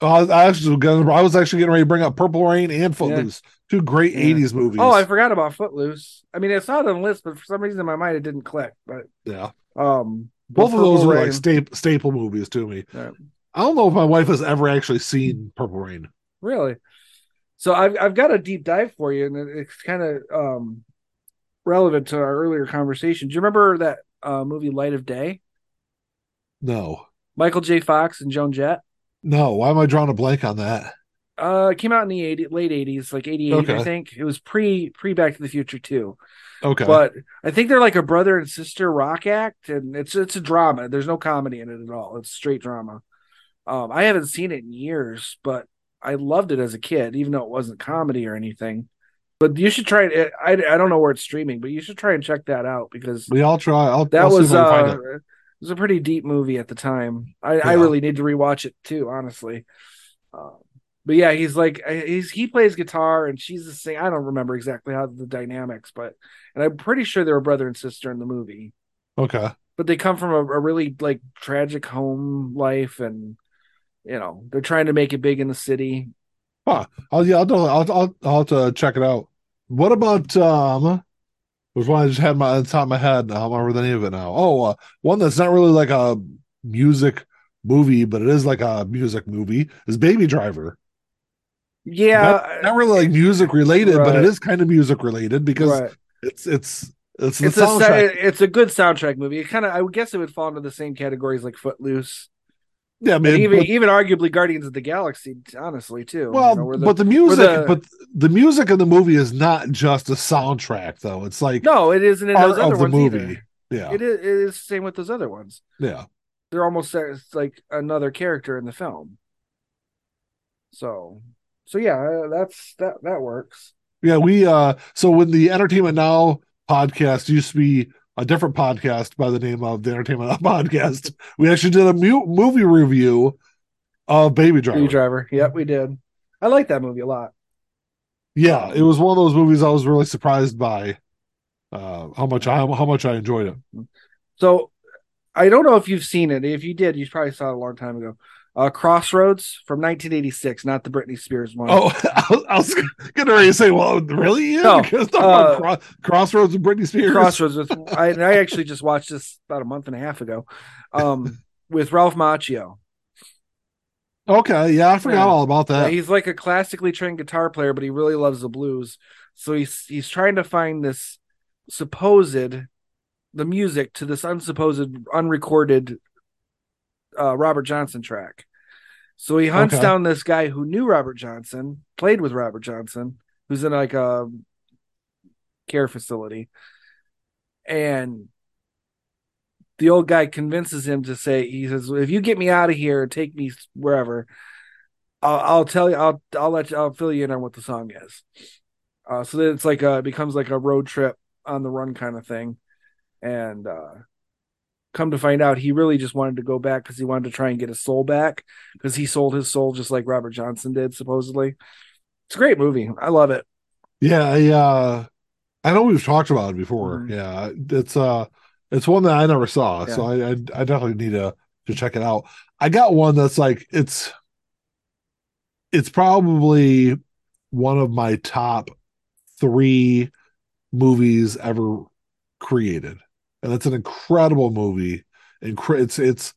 A: uh, I actually I was actually getting ready to bring up Purple Rain and Footloose, two great
B: Yeah.
A: '80s movies.
B: oh i forgot about footloose i mean it's not on the list but for some reason in my mind it didn't click but
A: yeah,
B: um
A: both of those
B: Rain-
A: like staple staple movies to me.
B: Right.
A: I don't know if my wife has ever actually seen Purple Rain.
B: Really? So I've I've got a deep dive for you, and it's kind of um relevant to our earlier conversation. Do you remember that uh, movie Light of Day?
A: No,
B: Michael J. Fox and Joan Jett.
A: no. Why am I drawing a blank on that?
B: Uh, it came out in the 80, late eighties, like eighty eight, I think. It was pre pre Back to the Future too.
A: Okay,
B: But I think they're like a brother and sister rock act, and it's it's a drama. There's no comedy in it at all. It's straight drama. Um, I haven't seen it in years, but I loved it as a kid, even though it wasn't comedy or anything. But you should try it. I, I don't know where it's streaming, but you should try and check that out because
A: we all try. I'll,
B: that
A: I'll
B: was
A: if I can find
B: uh,
A: it.
B: it was a pretty deep movie at the time. I, I really need to rewatch it too, honestly. Um, but yeah, he's like he's he plays guitar and she's the sing. I don't remember exactly how the dynamics, but and I'm pretty sure they were a brother and sister in the movie.
A: Okay,
B: But they come from a, a really like tragic home life, and you know they're trying to make it big in the city. Huh.
A: I'll yeah, I'll, I'll I'll I'll have to check it out. What about um? Which one I just had my on the top of my head. I don't remember the name of it now. Oh, uh, one that's not really like a music movie, but it is like a music movie. Is Baby Driver.
B: Yeah,
A: Not really like music related, but it is kind of music related because
B: right.
A: it's it's it's
B: It's a
A: soundtrack.
B: it's a good soundtrack movie. It kind of I would guess it would fall into the same categories like Footloose.
A: yeah,
B: And
A: man.
B: even
A: but-
B: even arguably Guardians of the Galaxy, honestly, too.
A: well,
B: you know, the-
A: but the music,
B: the-
A: but the music in the movie is not just a soundtrack, though. It's like
B: no, it isn't in those other
A: of the
B: ones
A: movie.
B: either.
A: Yeah,
B: It is, it is the same with those other ones.
A: yeah.
B: They're almost like another character in the film. So, so yeah, uh, that's that that works.
A: Yeah, we uh so when the Entertainment Now podcast used to be a different podcast by the name of the Entertainment Now podcast, we actually did a mu- movie review of Baby Driver.
B: Baby Driver. Yep, we did. I like that movie a lot.
A: Yeah, it was one of those movies I was really surprised by uh, how much I how much I enjoyed it.
B: So I don't know if you've seen it. If you did, you probably saw it a long time ago. Uh, Crossroads from 1986, not the Britney Spears one.
A: Oh, I was gonna say, well, really? Yeah,
B: No,
A: because
B: uh,
A: Cro- Crossroads with Britney Spears.
B: Crossroads with I, I actually just watched this about a month and a half ago, um, with Ralph Macchio.
A: Okay, yeah, I forgot
B: Yeah.
A: all about
B: Yeah,
A: that.
B: he's like a classically trained guitar player, but he really loves the blues. So he's he's trying to find this supposed the music to this unsupposed unrecorded uh, Robert Johnson track. So he hunts
A: Okay.
B: down this guy who knew Robert Johnson, played with Robert Johnson, who's in like a care facility, and the old guy convinces him to say, he says, "If you get me out of here, take me wherever." I'll, I'll tell you. I'll I'll let you. I'll fill you in on what the song is. Uh, so then it's like a, it becomes like a road trip on the run kind of thing, and uh, come to find out, he really just wanted to go back because he wanted to try and get his soul back because he sold his soul just like Robert Johnson did supposedly. It's a great movie. I love it.
A: Yeah, I, uh, I know we've talked about it before.
B: Mhm.
A: Yeah, it's uh, it's one that I never saw,
B: Yeah.
A: so I, I I definitely need to to check it out. I got one that's like it's it's probably one of my top three movies ever created, and it's an incredible movie. Incre- it's it's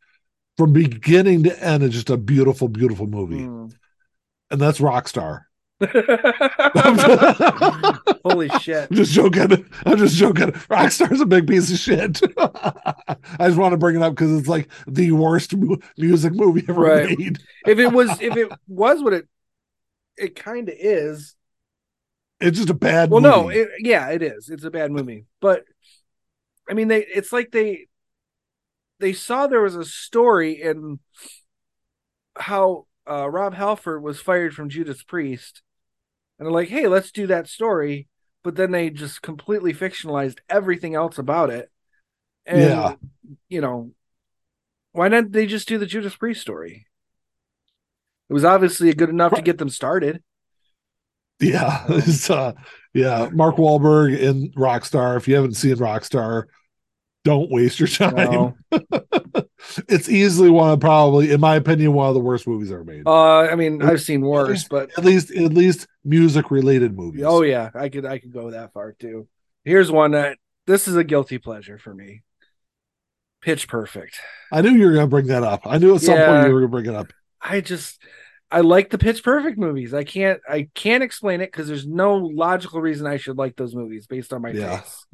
A: from beginning to end, it's just a beautiful, beautiful movie,
B: Mm.
A: and that's Rockstar.
B: Holy shit.
A: I'm just joking. I'm just joking. Rockstar's a big piece of shit. I just want to bring it up because it's like the worst mu- music movie ever
B: Right.
A: made.
B: If it was if it was what it it kind of is.
A: It's just a bad
B: Well, no, it, yeah, it is. It's a bad movie. But I mean they it's like they they saw there was a story in how uh, Rob Halford was fired from Judas Priest, and they're like, "Hey, let's do that story." But then they just completely fictionalized everything else about it. And,
A: Yeah.
B: you know, why didn't they just do the Judas Priest story? It was obviously good enough to get them started.
A: yeah, it's uh, yeah. Mark Wahlberg in Rockstar. If you haven't seen Rockstar, don't waste your time.
B: No.
A: it's easily one of probably, in my opinion, one of the worst movies ever made.
B: Uh, I mean, I've seen worse, but
A: at least, at least music related movies.
B: oh yeah, I could I could go that far too. Here's one that this is a guilty pleasure for me. Pitch Perfect.
A: I knew you were going to bring that up. I knew at some
B: Yeah.
A: point you were going to bring it up.
B: I just I like the Pitch Perfect movies. I can't I can't explain it because there's no logical reason I should like those movies based on my
A: Yeah.
B: taste.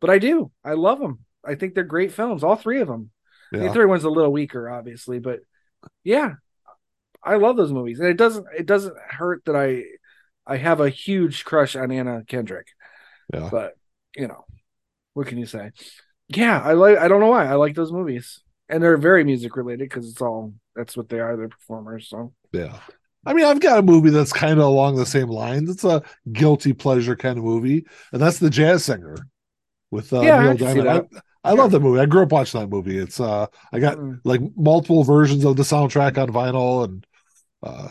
B: But I do. I love them. I think they're great films. All three of them. The
A: Yeah.
B: third one's a little weaker, obviously, but yeah, I love those movies, and it doesn't it doesn't hurt that I I have a huge crush on Anna Kendrick.
A: Yeah.
B: But you know, what can you say? Yeah, I like. I don't know why I like those movies, and they're very music related because it's all that's what they are. They're performers. So
A: Yeah. I mean, I've got a movie that's kind of along the same lines. It's a guilty pleasure kind of movie, and that's The Jazz Singer with uh,
B: Yeah,
A: Neil Diamond. I, I love that movie. I grew up watching that movie. It's uh, I got
B: Mm.
A: like multiple versions of the soundtrack on vinyl, and uh,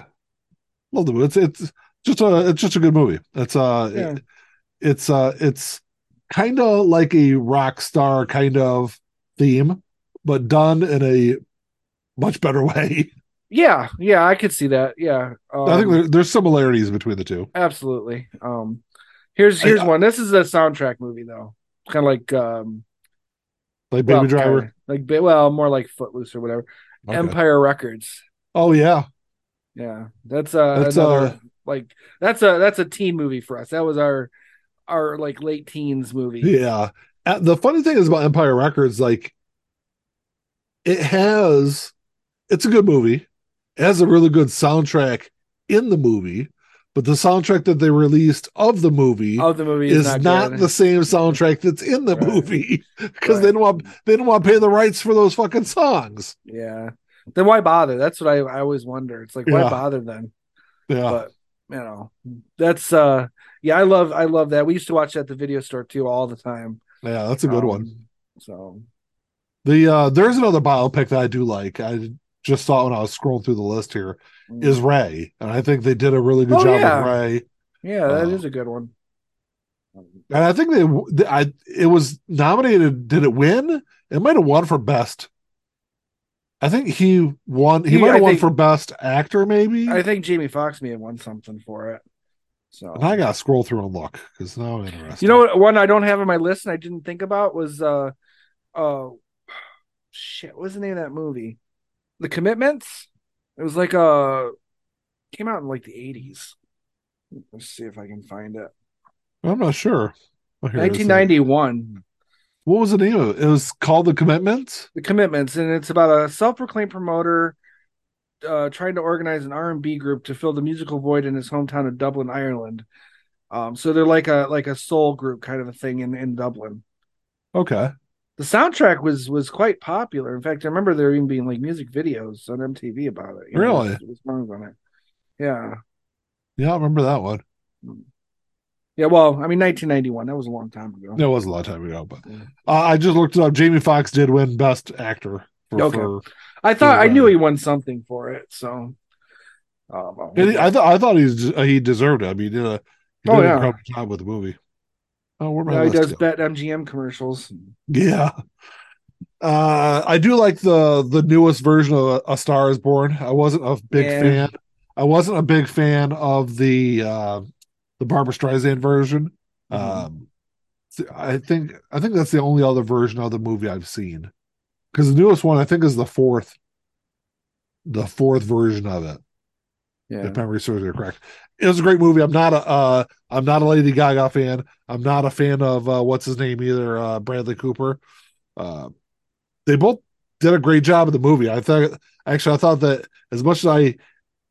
A: love the movie. It's it's just a it's just a good movie. It's uh,
B: Yeah.
A: it- it's uh, it's kind of like a rock star kind of theme, but done in a much better way.
B: yeah, yeah, I could see that. Yeah, um,
A: I think there, there's similarities between the two.
B: absolutely. Um, here's
A: I-
B: here's one. This is a soundtrack movie though, kind of like um,
A: Like Baby
B: well,
A: Driver.
B: like well, more like Footloose or whatever.
A: Okay.
B: Empire Records.
A: Oh yeah,
B: Yeah, that's uh
A: That's,
B: another
A: uh,
B: like that's a that's a teen movie for us. That was our our like late teens movie.
A: yeah. Uh, the funny thing is about Empire Records, like it has, it's a good movie. It has a really good soundtrack in the movie, but the soundtrack that they released of the movie
B: Of the movie
A: is not,
B: good.
A: the same soundtrack that's in the
B: Right.
A: movie because
B: Right.
A: they didn't want they didn't want to pay the rights for those fucking songs.
B: yeah. Then why bother? That's what I, I always wonder. It's like why
A: Yeah.
B: bother then?
A: Yeah,
B: But you know, that's uh yeah, I love I love that. We used to watch that at the video store too all the time.
A: yeah, that's a good
B: Um,
A: one.
B: So
A: The uh there's another biopic that I do like. I just saw when I was scrolling through the list here
B: Mm.
A: Ray, and I think they did a really good
B: Oh,
A: job
B: yeah.
A: with Ray.
B: yeah, that
A: uh,
B: is a good one.
A: And I think they, I it was nominated. Did it win? It might have won for best. I think he won. He
B: He-
A: might have won
B: think-
A: for best actor, maybe.
B: I think Jamie Foxx may have won something for it. So
A: and I got to scroll through and look because now I'm interested.
B: You know what? One I don't have on my list and I didn't think about was uh, uh, shit. What was the name of that movie? The Commitments. It was like a came out in like the eighties. Let's see if I can find it.
A: I'm not sure. Oh, here it is.
B: Nineteen ninety one.
A: What was the name of it? It was called The Commitments.
B: The Commitments, and it's about a self-proclaimed promoter uh, trying to organize an R and B group to fill the musical void in his hometown of Dublin, Ireland. Um, so they're like a like a soul group kind of a thing in in Dublin.
A: Okay.
B: The soundtrack was was quite popular. In fact, I remember there even being like music videos on MTV about it. you know,
A: Really?
B: with songs on it. Yeah,
A: Yeah, I remember that one.
B: yeah. Well, I mean, 1991. That was a long time ago.
A: That was a long time ago, but
B: Yeah.
A: uh, I just looked it up. Jamie Foxx did win Best Actor. For,
B: Okay.
A: for
B: I thought I knew he won something for it. So, uh, well,
A: he- I thought I thought he's he deserved it. I mean, he did a he did
B: Oh, yeah.
A: job with the movie. Oh, where
B: now he does
A: go?
B: bet MGM commercials.
A: Yeah. Uh, I do like the the newest version of A Star Is Born. I wasn't a big
B: Yeah.
A: fan. I wasn't a big fan of the uh, the Barbra Streisand version.
B: Mhm.
A: Um, I think I think that's the only other version of the movie I've seen. Because the newest one I think is the fourth, the fourth version of it.
B: Yeah,
A: If memory serves me correct, it was a great movie. I'm not a uh, I'm not a Lady Gaga fan. I'm not a fan of uh, what's his name either. Uh, Bradley Cooper. Uh, they both did a great job of the movie. I thought actually I thought that as much as I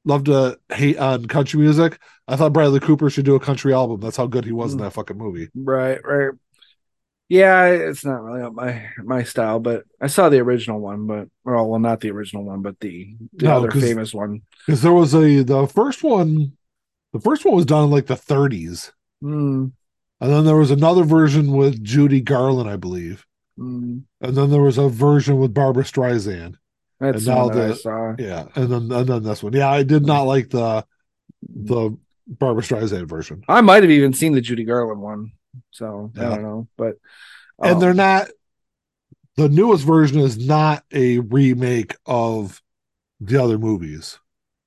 A: love to hate on country music, I thought Bradley Cooper should do a country album. That's how good he was in
B: Mm.
A: that fucking movie.
B: right, right. Yeah, it's not really up my my style, but I saw the original one, but well, well, not the original one, but the the
A: No,
B: other famous one.
A: Because there was a the first one, the first one was done in like the 30s,
B: Mm,
A: and then there was another version with Judy Garland, I believe,
B: mm.
A: and then there was a version with Barbra Streisand.
B: That's
A: And now
B: that I saw.
A: Yeah, and then and then this one. Yeah, I did not like the the Barbra Streisand version,
B: I might have even seen the Judy Garland one, so I don't know. But
A: and
B: um,
A: they're not. The newest version is not a remake of the other movies.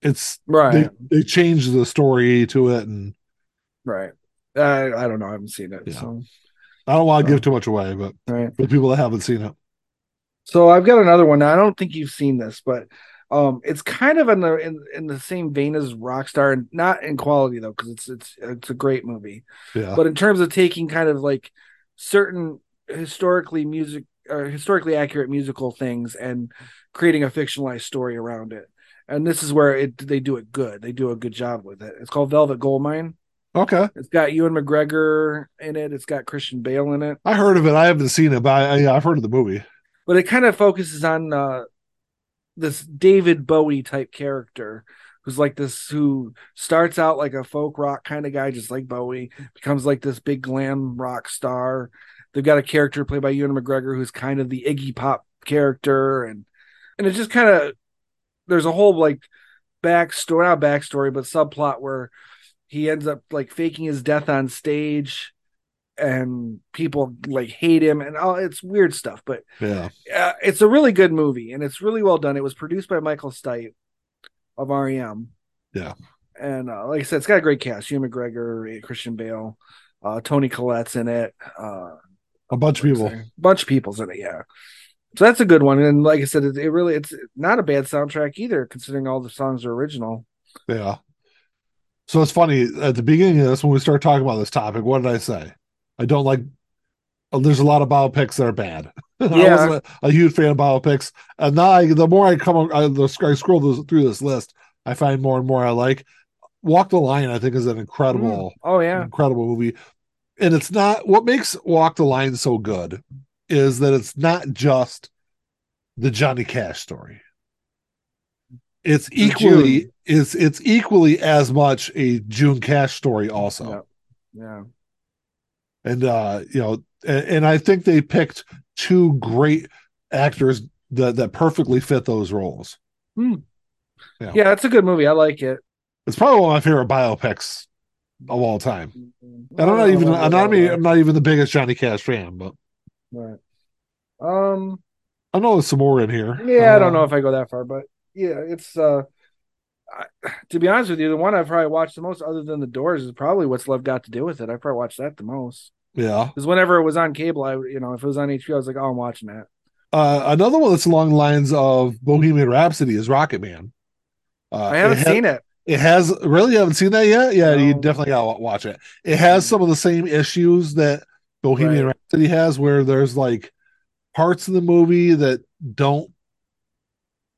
A: It's
B: right,
A: they they changed the story to it, and
B: right. I I don't know. I haven't seen it.
A: Yeah.
B: So
A: I don't want to
B: Oh.
A: give too much away, but
B: right.
A: for people that haven't seen it,
B: So I've got another one. Now, I don't think you've seen this, but um, it's kind of in the in, in the same vein as Rockstar, and not in quality though, because it's it's it's a great movie.
A: yeah,
B: But in terms of taking kind of like certain historically music or historically accurate musical things and creating a fictionalized story around it. And this is where it they do it good. They do a good job with it. It's called Velvet Goldmine.
A: okay.
B: It's got Ewan McGregor in it. It's got Christian Bale in it.
A: I heard of it. I haven't seen it, but I, I, I've heard of the movie.
B: But it kind of focuses on uh, this David Bowie type character who's like this who starts out like a folk rock kind of guy, just like Bowie, becomes like this big glam rock star. They've got a character played by Ewan McGregor who's kind of the Iggy Pop character, and and it just kind of there's a whole like backstory, not backstory, but subplot where he ends up like faking his death on stage, and people like hate him, and all it's weird stuff. But
A: Yeah,
B: uh, it's a really good movie, and it's really well done. It was produced by Michael Stipe of REM.
A: Yeah.
B: and uh, like I said, it's got a great cast: Ewan McGregor, Christian Bale, uh, Toni Collette's in it. Uh,
A: a bunch of people.
B: a bunch of people's in it. Yeah. So that's a good one, and like I said, it, it really it's not a bad soundtrack either, considering all the songs are original.
A: Yeah. So it's funny at the beginning of this when we start talking about this topic. What did I say? I don't like. there's a lot of biopics that are bad. I
B: Yeah.
A: wasn't a, a huge fan of biopics, and now I, the more I come, on- I, the, I scroll through this list, I find more and more I like. Walk the Line, I think, is an incredible, mm,
B: Oh yeah,
A: incredible movie, and it's not what makes Walk the Line so good is that it's not just the Johnny Cash story. It's equally it's it's equally as much a June Cash story also.
B: Yeah. yeah.
A: And uh you know and, and I think they picked two great actors that that perfectly fit those roles.
B: Hmm.
A: Yeah.
B: Yeah. that's a good movie. I like it.
A: It's probably one of my favorite biopics of all time. And I'm not even I'm not, even. I'm not even the biggest Johnny Cash fan, but
B: Right. Um.
A: I know there's some more in here.
B: Yeah, I don't know
A: Uh,
B: if I go that far, but yeah, it's uh. I, to be honest with you, the one I've probably watched the most, other than The Doors, is probably What's Love Got to Do with It. I probably watched that the most
A: Yeah.
B: because whenever it was on cable, I you know if it was on HBO, I was like, oh, I'm watching that.
A: Uh, another one that's along the lines of Bohemian Rhapsody is Rocket Man. Uh,
B: I haven't
A: it ha-
B: seen it.
A: It has really you haven't seen that yet. Yeah, you definitely gotta watch it. It has some of the same issues that Bohemian
B: Right.
A: Rhapsody has, where there's like parts of the movie that don't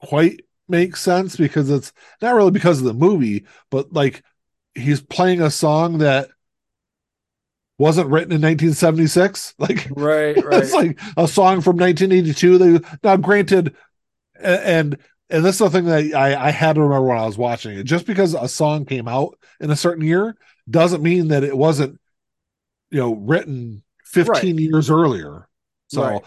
A: quite make sense because it's not really because of the movie, but like he's playing a song that wasn't written in 1976. Like
B: Right, right.
A: it's like a song from 1982. They now granted, and and this is the thing that I, I had to remember when I was watching it. Just because a song came out in a certain year doesn't mean that it wasn't, you know, written 15 years earlier. So,
B: Right.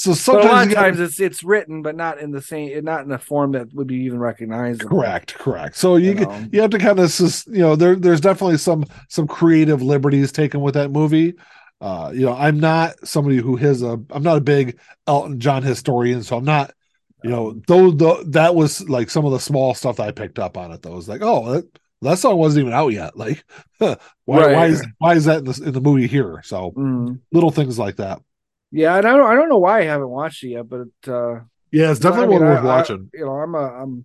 A: So
B: but a
A: sometimes
B: lot of
A: gotta-
B: times it's it's written, but not in the same, not in a form that would be even recognizable.
A: correct, correct. So you
B: You
A: you, have to kind of you know there there's definitely some some creative liberties taken with that movie. Uh, you know, I'm not somebody who has a I'm not a big Elton John historian, so I'm not you know though the, that was like some of the small stuff that i picked up on it though it was like oh that, that song wasn't even out yet like why
B: Right.
A: why is why is that in the, in the movie here so
B: Mm.
A: little things like that
B: Yeah, and I don't I don't know why I haven't watched it yet, but uh,
A: yeah it's definitely
B: I mean,
A: one worth
B: I- I-
A: watching
B: you know, I'm a I'm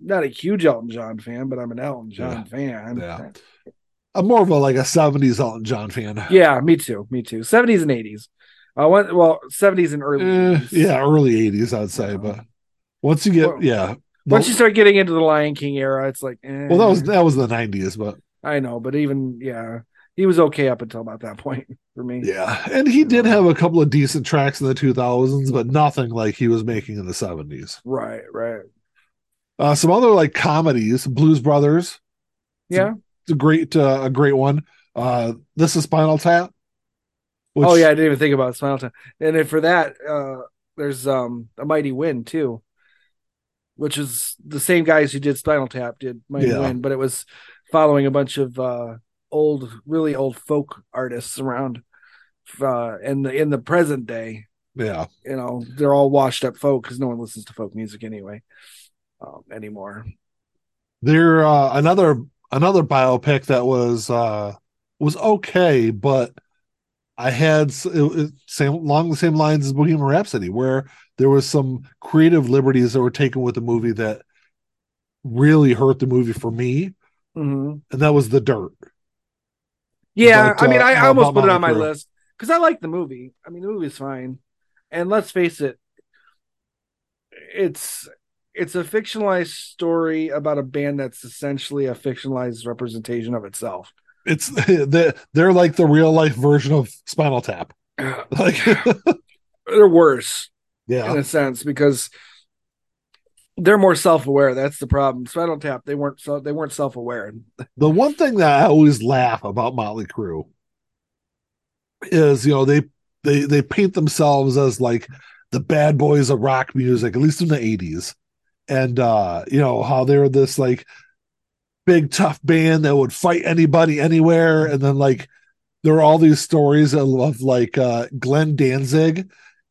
B: not a huge Elton John fan, but I'm an Elton John
A: Yeah.
B: fan.
A: Yeah. i'm more of a like a 70s elton john fan
B: Yeah, me too. Me too. 70s and 80s. Uh, one, well, 70s and early.
A: Eh,
B: 80s.
A: yeah early 80s i'd say
B: Yeah.
A: but once you get
B: Well,
A: yeah
B: Once you start getting into the Lion King era, it's like, eh,
A: well that was that was the 90s but
B: I know, but even yeah, he was okay up until about that point for me.
A: yeah and he did have a couple of decent tracks in the 2000s but nothing like he was making in the 70s
B: Right, right.
A: Uh, some other like comedies, Blues Brothers.
B: Yeah.
A: It's a great, uh, a great one. Uh, this is Spinal Tap. which-
B: oh yeah, I didn't even think about Spinal Tap. And then for that, uh, there's um a Mighty Wind too, which is the same guys who did Spinal Tap did Mighty
A: Yeah.
B: Wind, but it was following a bunch of uh old, really old folk artists around. Uh, in the in the present day,
A: yeah,
B: you know, they're all washed up folk because no one listens to folk music anyway um, anymore.
A: they're uh, another another biopic that was uh, was okay, but I had it, it, same along the same lines as Bohemian Rhapsody, where there was some creative liberties that were taken with the movie that really hurt the movie for me,
B: Mhm.
A: and that was The Dirt.
B: Yeah,
A: But,
B: I mean,
A: uh,
B: I, I almost put it on my
A: Crue?
B: list because I like the movie. I mean, the movie's fine, and let's face it, it's it's a fictionalized story about a band that's essentially a fictionalized representation of itself.
A: It's they're, they're like the real life version of Spinal Tap. Like,
B: They're worse
A: yeah,
B: in a sense because they're more self-aware. That's the problem. Spinal Tap, they weren't so they weren't self-aware.
A: The one thing that I always laugh about Motley Crue is, you know, they they they paint themselves as like the bad boys of rock music, at least in the eighties, and uh, you know how they were this like big tough band that would fight anybody anywhere, and then like there were all these stories of, of like uh, Glenn Danzig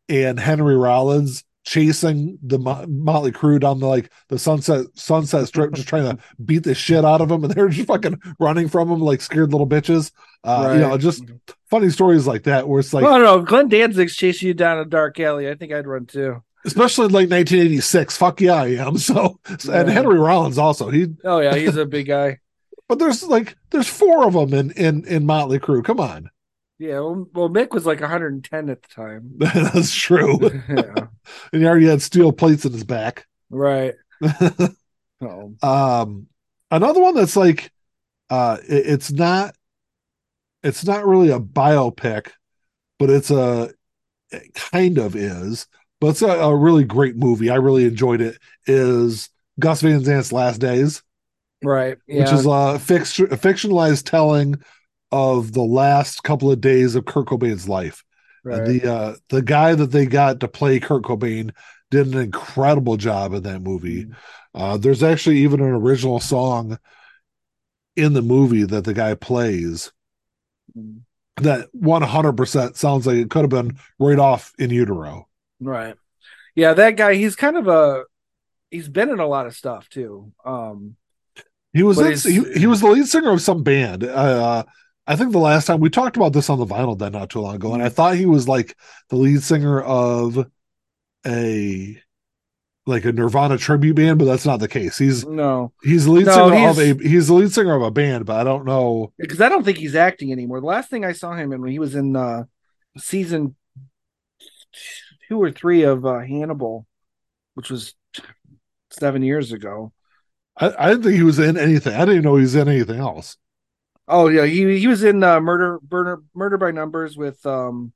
A: and Henry Rollins chasing the Mo- Motley Crue down the like the Sunset Sunset Strip, just trying to beat the shit out of them, and they're just fucking running from them like scared little bitches. Uh, You know, just funny stories like that where it's like,
B: don't know. Glenn Danzig's chasing you down a dark alley. I think I'd run too.
A: especially like 1986. Fuck yeah, I am. So, and Henry Rollins also. He,
B: Oh yeah, he's a big guy.
A: but there's like there's four of them in in in Motley Crue. Come on,
B: Yeah, well, well, Mick was like 110 at the time.
A: that's true.
B: yeah,
A: and he already had steel plates in his back.
B: right. Oh,
A: um another one that's like uh it- it's not it's not really a biopic but it's a it kind of is but it's a, a really great movie i really enjoyed it is gus van sant's last days
B: right. Yeah.
A: which is a, fix, a fictionalized telling of the last couple of days of kurt cobain's life
B: right.
A: the uh the guy that they got to play kurt cobain did an incredible job in that movie. Uh, there's actually even an original song in the movie that the guy plays
B: Mm.
A: that 100% sounds like it could have been right off in utero.
B: Right. Yeah, that guy, he's kind of a he's been in a lot of stuff too. Um
A: He was in, he, he was the lead singer of some band. Uh, I think the last time we talked about this on the vinyl then not too long ago, and I thought he was like the lead singer of a like a Nirvana tribute band, but that's not the case. He's
B: no,
A: he's the lead
B: No,
A: singer of a he's the lead singer of a band, but I don't know.
B: because I don't think he's acting anymore. The last thing I saw him in when he was in uh season two or three of uh Hannibal, which was seven years ago.
A: I, I didn't think he was in anything. I didn't even know he was in anything else.
B: Oh yeah, he he was in uh, Murder Murder Murder by Numbers with um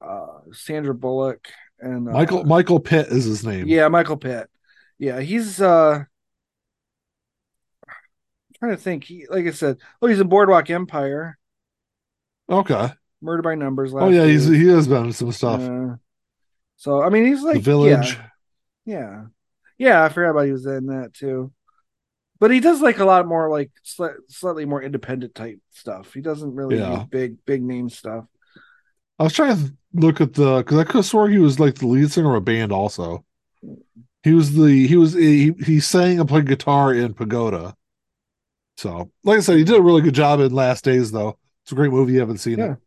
B: uh Sandra Bullock and uh,
A: Michael Michael Pitt is his name.
B: Yeah, Michael Pitt. Yeah, he's uh I'm trying to think. He like I said, oh he's in Boardwalk Empire,
A: Okay.
B: Murder by Numbers
A: Oh yeah, he's he has been in some stuff.
B: Uh, so I mean he's like
A: the Village.
B: Yeah, yeah. Yeah, I forgot about he was in that too. But he does like a lot more like sli- slightly more independent type stuff. He doesn't really
A: Yeah.
B: do big big name stuff.
A: I was trying to look at the because I could have swore he was like the lead singer of a band. Also, he was the he was he he sang and played guitar in Pagoda. So, like I said, he did a really good job in Last Days. Though it's a great movie. You haven't seen
B: Yeah.
A: it.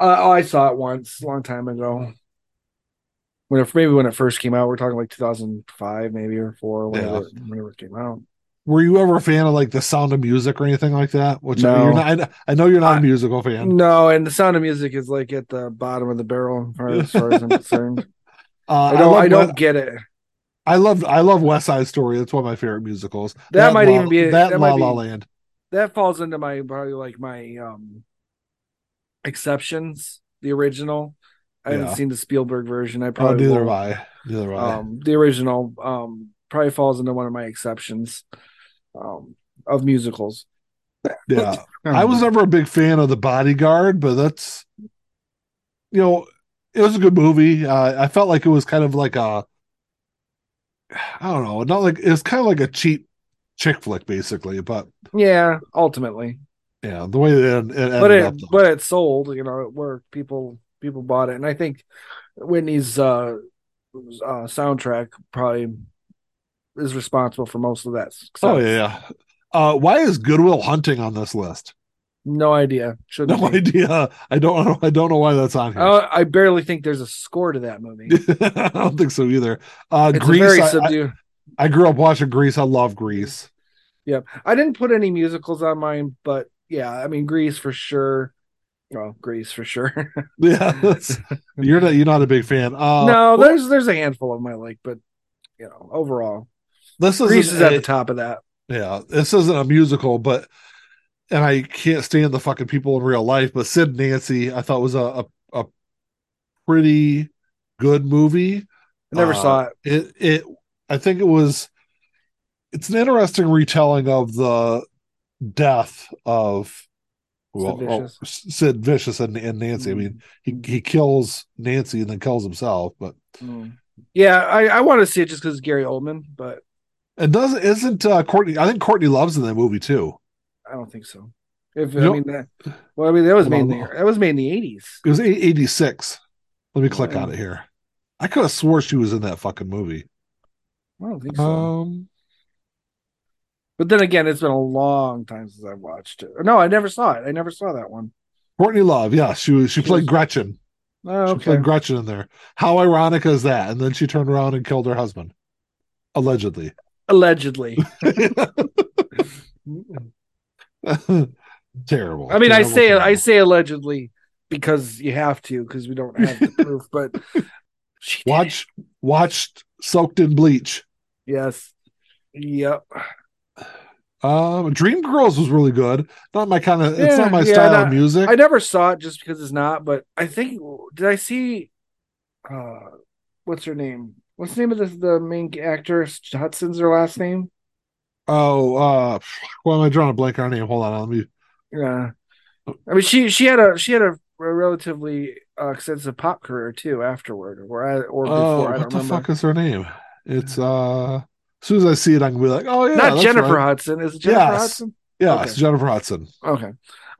B: Uh, oh, I saw it once, a long time ago. When it, maybe when it first came out, we're talking like 2005, maybe or four, whenever,
A: Yeah.
B: whenever it came out.
A: Were you ever a fan of like the Sound of Music or anything like that? Which
B: No.
A: you're not. I, I know you're not
B: I-
A: a musical fan.
B: No, and the Sound of Music is like at the bottom of the barrel, as far as, as I'm concerned.
A: Uh,
B: I don't,
A: love
B: I don't
A: West-
B: get it.
A: I love I love West Side Story. That's one of my favorite musicals.
B: That might
A: La-
B: even be-
A: that,
B: that
A: and La La Land.
B: That falls into my probably like my um exceptions. The original, I
A: Yeah.
B: haven't seen the Spielberg version. I
A: Oh,
B: probably
A: neither have
B: will.
A: I. Neither have I.
B: um the original um probably falls into one of my exceptions um of musicals
A: yeah. I was never a big fan of The Bodyguard, but that's you know, it was a good movie. Uh, I felt like it was kind of like a I don't know, not like it was kind of like a cheap chick flick basically, but
B: yeah ultimately
A: yeah, the way it, it ended
B: but
A: up.
B: it
A: though.
B: but it sold you know it worked people people bought it and i think whitney's uh uh soundtrack probably is responsible for most of that success.
A: oh yeah, yeah. Uh, why is Good Will Hunting on this list?
B: no idea shouldn't
A: No
B: be.
A: idea. I don't know. I don't know why that's on here.
B: Uh, I barely think there's a score to that movie.
A: I don't think so either. Uh,
B: It's a
A: Grease.
B: very
A: I, I. I grew up watching Grease. I love Grease.
B: Yep. I didn't put any musicals on mine, but yeah, I mean Grease for sure. Well, Grease for sure.
A: Yeah, you're not. You're not a big fan. Uh,
B: no, there's there's a handful of them I like, but you know, overall,
A: this is
B: Grease is at the top of that.
A: Yeah, this isn't a musical, but and I can't stand the fucking people in real life. But Sid Nancy, I thought was a a, a pretty good movie.
B: I never
A: Uh,
B: saw it.
A: It it I think it was. It's an interesting retelling of the death of well,
B: Sid
A: oh,
B: Vicious.
A: Sid Vicious and, and Nancy. I mean, he he kills Nancy and then kills himself. But
B: Mm. Yeah, I, I want to see it just because Gary Oldman, but
A: and doesn't isn't uh, Courtney? I think Courtney Love's in that movie too.
B: I don't think so. If I mean that, well, I mean that was made in the that was made in the eighties.
A: It was eighty six. Let me click
B: Yeah.
A: on it here. I could have swore she was in that fucking movie.
B: I don't think so.
A: Um,
B: but then again, it's been a long time since I've watched it. No, I never saw it. I never saw that one.
A: Courtney Love, yeah, she. She
B: She
A: played Gretchen.
B: Oh,
A: She played Gretchen in there. How ironic is that? And then she turned around and killed her husband, allegedly.
B: Allegedly.
A: Terrible.
B: I mean, I say
A: terrible.
B: I say allegedly because you have to because we don't have the proof. But
A: watch watched soaked in bleach.
B: Yes. Yep.
A: Um, Dreamgirls was really good. Not my kind of. it's not my
B: yeah,
A: style
B: not-
A: of music.
B: I never saw it just because it's not. But I think did I see? uh What's her name? What's the name of the the main actress? Hudson's her last name.
A: oh, uh, why am I drawing a blank on her name? Hold on, let me.
B: Yeah. I mean, she she had a she had a relatively uh, extensive pop career too afterward, or I, or before.
A: Oh,
B: I
A: what
B: don't
A: the
B: remember.
A: fuck is her name? It's uh. As soon as I see it, I can be like, "Oh yeah,
B: Not Jennifer
A: right.
B: Hudson. Is it Jennifer
A: Yes.
B: Hudson?
A: Yeah,
B: Okay.
A: it's Jennifer Hudson.
B: Okay.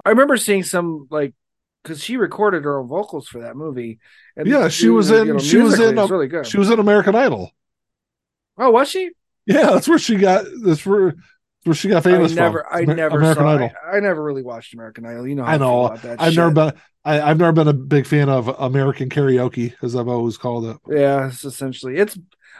B: I remember seeing some like because she recorded her own vocals for that movie. And
A: Yeah, she was in- she was in, um,
B: really good.
A: She was in American Idol.
B: oh, was she?
A: Yeah, that's where she got. That's where, where she got
B: I
A: famous
B: never,
A: from.
B: I
A: Amer-
B: never
A: American
B: saw.
A: Idol.
B: I, I never really watched American Idol. You know, how
A: I
B: I,
A: know.
B: about that
A: I've never been. I, I've never been a big fan of American karaoke, as I've always called it.
B: Yeah, it's essentially it's.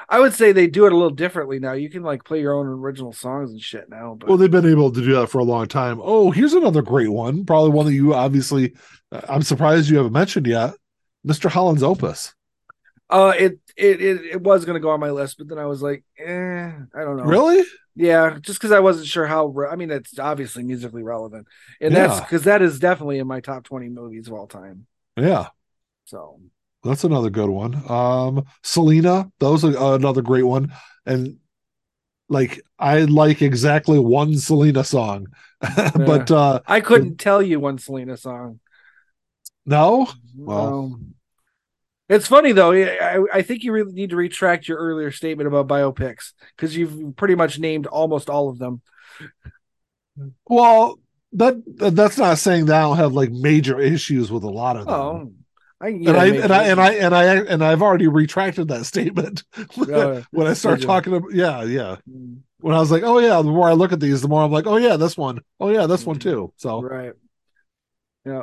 B: I would say they do it a little differently now. You can like play your own original songs and shit now. But
A: Well, they've been able to do that for a long time. Oh, here's another great one. Probably one that you obviously. uh, I'm surprised you haven't mentioned yet. Mr. Holland's Opus.
B: uh, it it it, it was gonna go on my list, but then I was like, eh, I don't know.
A: Really?
B: Yeah, just because I wasn't sure how. Re- I mean, it's obviously musically relevant, and that's because that is definitely in my top twenty movies of all time.
A: Yeah,
B: So
A: that's another good one. Um, Selena. That was a, another great one. And like, I like exactly one Selena song, but uh
B: I couldn't tell you one Selena song.
A: no. Well.
B: Um, it's funny though. I, I think you really need to retract your earlier statement about biopics because you've pretty much named almost all of them.
A: Well, that that's not saying that I don't have like major issues with a lot of them.
B: Oh, I
A: and I and I and I and I and I've already retracted that statement when I start talking about yeah yeah.
B: Mm,
A: when I was like oh yeah the more I look at these the more I'm like oh yeah this one. Oh yeah this one too. So.
B: Right. Yeah.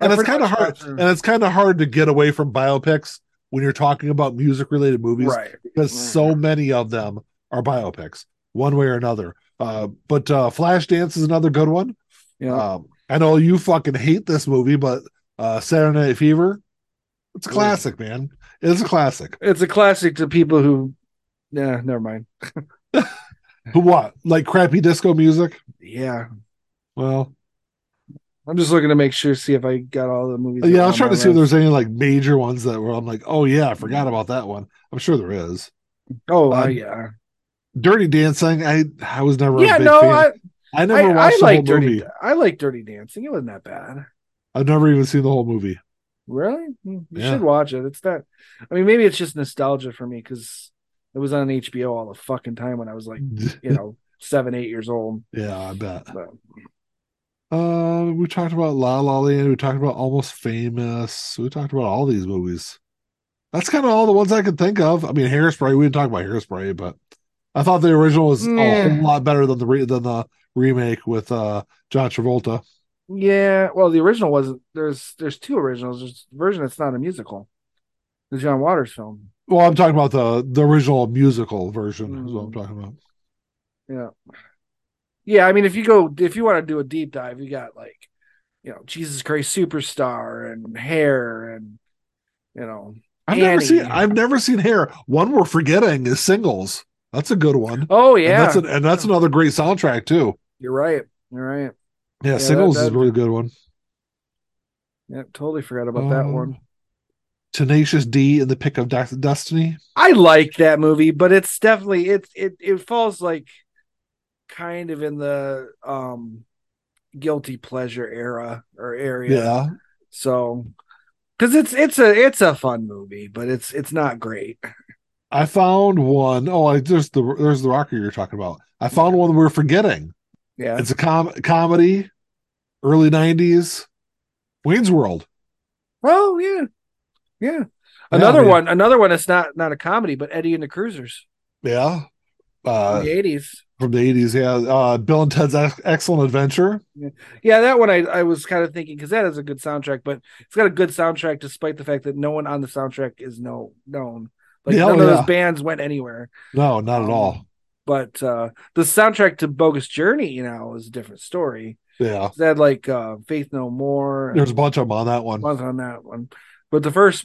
A: and
B: I
A: it's kind of hard and it's kind of hard to get away from biopics when you're talking about music related movies
B: right.
A: because so many of them are biopics one way or another. Uh but uh Flashdance is another good one.
B: Yeah.
A: um I know you fucking hate this movie but uh Saturday Night Fever it's a classic man it's a classic
B: it's a classic to people who. Yeah, never mind.
A: Who what? Like crappy disco music?
B: Yeah,
A: Well,
B: I'm just looking to make sure, see if I got all the movies.
A: yeah, I was trying to see if there's any like major ones that were I'm like, oh yeah, I forgot about that one. I'm sure there is.
B: Oh, uh,
A: Um,
B: yeah.
A: Dirty Dancing, I I was never
B: Yeah, no,
A: fan.
B: I,
A: I,
B: I,
A: never
B: I
A: watched the
B: like
A: whole
B: Dirty.
A: movie.
B: I like Dirty Dancing. It wasn't that bad.
A: I've never even seen the whole movie.
B: Really? Hmm, You
A: Yeah.
B: should watch it. It's that. I mean, maybe it's just nostalgia for me because it was on HBO all the fucking time when I was like, you know, seven, eight years old.
A: yeah, I bet.
B: But
A: Uh, we talked about La La Land. We talked about Almost Famous. We talked about all these movies. That's kind of all the ones I could think of. I mean, Hairspray. We didn't talk about Hairspray, but I thought the original was a whole lot better than the re- than the remake with uh John Travolta.
B: Yeah, well, the original wasn't. There's there's two originals. There's a version that's not a musical. The John Waters film.
A: Well, I'm talking about the the original musical version. Is what I'm
B: Mm.
A: talking about.
B: Yeah. Yeah, I mean, if you go, if you want to do a deep dive, you got like, you know, Jesus Christ Superstar and Hair and, you know,
A: I've never seen. I've never seen Hair. One we're forgetting is Singles. That's a good one.
B: oh
A: And
B: yeah,
A: that's an, and that's another great soundtrack too.
B: you're right, you're right.
A: Yeah,
B: that-
A: Singles is a really good one.
B: Yeah, totally forgot about that
A: Um,
B: one.
A: Tenacious D in the Pick of Des- Destiny.
B: I like that movie, but it's definitely it it it falls like kind of in the um guilty pleasure era or area.
A: Yeah.
B: So because it's it's a it's a fun movie, but it's it's not great.
A: I found one. Oh, I there's the there's the rocker you're talking about. I found one we're forgetting.
B: Yeah.
A: It's a com- comedy, early '90s, Wayne's World.
B: Oh yeah, yeah. Another
A: man.
B: one, another one. It's not not a comedy, but Eddie and the Cruisers
A: Yeah, uh,
B: the eighties.
A: from the '80s. Yeah, uh, Bill and Ted's Excellent Adventure.
B: Yeah, that one I, I was kind of thinking because that is a good soundtrack, but it's got a good soundtrack despite the fact that no one on the soundtrack is no known. Like
A: Yeah,
B: none of those bands went anywhere.
A: No, not at
B: Um,
A: all.
B: But uh the soundtrack to Bogus Journey, you know, is a different story.
A: Yeah,
B: They had like uh Faith No More.
A: there's a bunch of them on that one.
B: bunch on that one. But the first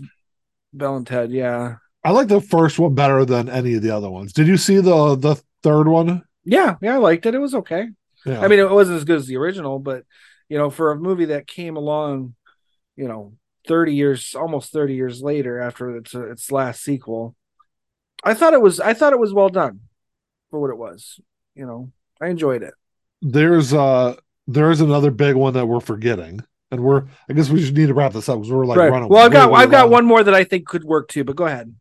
B: Bill and Ted, yeah.
A: I like the first one better than any of the other ones. Did you see the the third one?
B: Yeah, yeah, I liked it. It was okay.
A: Yeah,
B: I mean, it wasn't as good as the original, but you know, for a movie that came along, you know, thirty years, almost thirty years later after its its last sequel, I thought it was I thought it was well done for what it was. You know, I enjoyed it.
A: there's uh there's another big one that we're forgetting, and we're I guess we just need to wrap this up because we're like
B: right.
A: running.
B: Well, I've got I've got one more that I think could work too, but go ahead.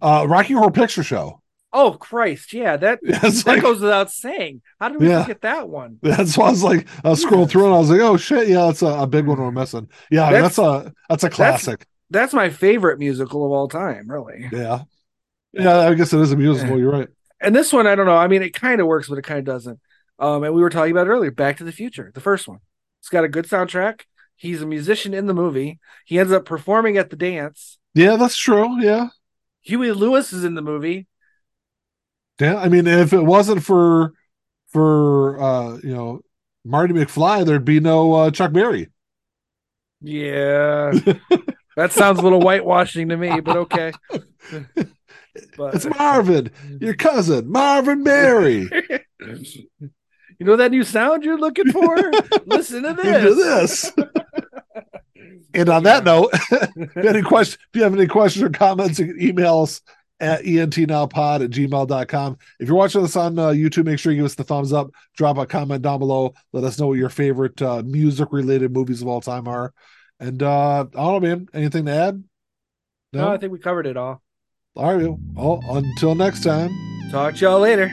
A: Uh, Rocky Horror Picture Show.
B: Oh Christ, yeah, that
A: That's
B: that
A: like
B: goes without saying. How did we
A: Yeah.
B: forget that one?
A: that's why I was like I was scrolling through and I was like, oh shit, yeah, that's a, a big one we're missing. Yeah,
B: That's-
A: that's, a that's a classic.
B: That's my favorite musical of all time, really.
A: yeah, yeah. I guess it is a musical. You're right.
B: And this one, I don't know. I mean, it kind of works, but it kind of doesn't. Um, and we were talking about it earlier, Back to the Future, the first one. It's got a good soundtrack. He's a musician in the movie. He ends up performing at the dance.
A: Yeah, that's true. Yeah,
B: Huey Lewis is in the movie.
A: yeah. I mean, if it wasn't for for uh, you know Marty McFly, there'd be no uh, Chuck Berry.
B: Yeah. that sounds a little whitewashing to me, but okay. But
A: It's Marvin, your cousin, Marvin Berry.
B: you know that new sound you're looking for? Listen to this.
A: Into this. And on that note, if you, any question, if you have any questions or comments, you can email us at entnowpod at gmail.com. If you're watching this on uh, YouTube, make sure you give us the thumbs up, drop a comment down below. Let us know what your favorite uh, music related movies of all time are. And uh, I don't know, man. Anything to add?
B: No, I think we covered it all.
A: All right. Well, until next time,
B: Talk to y'all later.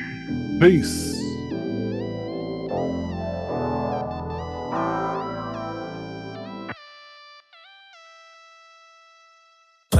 A: peace.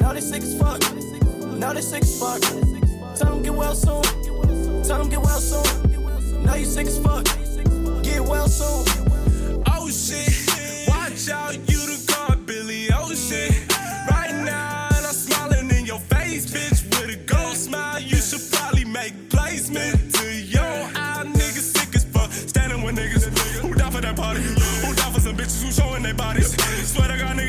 C: Know they sick as fuck. Know they sick as fuck. Tell them get well soon. Tell them get well soon. Know you sick as fuck. Get well soon.
D: Oh shit, watch out, you the god Billy oh, Ocean. Right now, and I'm smiling in your face, bitch, with a gold smile. You should probably make placement to your eye, niggas sick as fuck. Standing with niggas who down for that party, who down for some bitches who showing their bodies. Swear to God, nigga,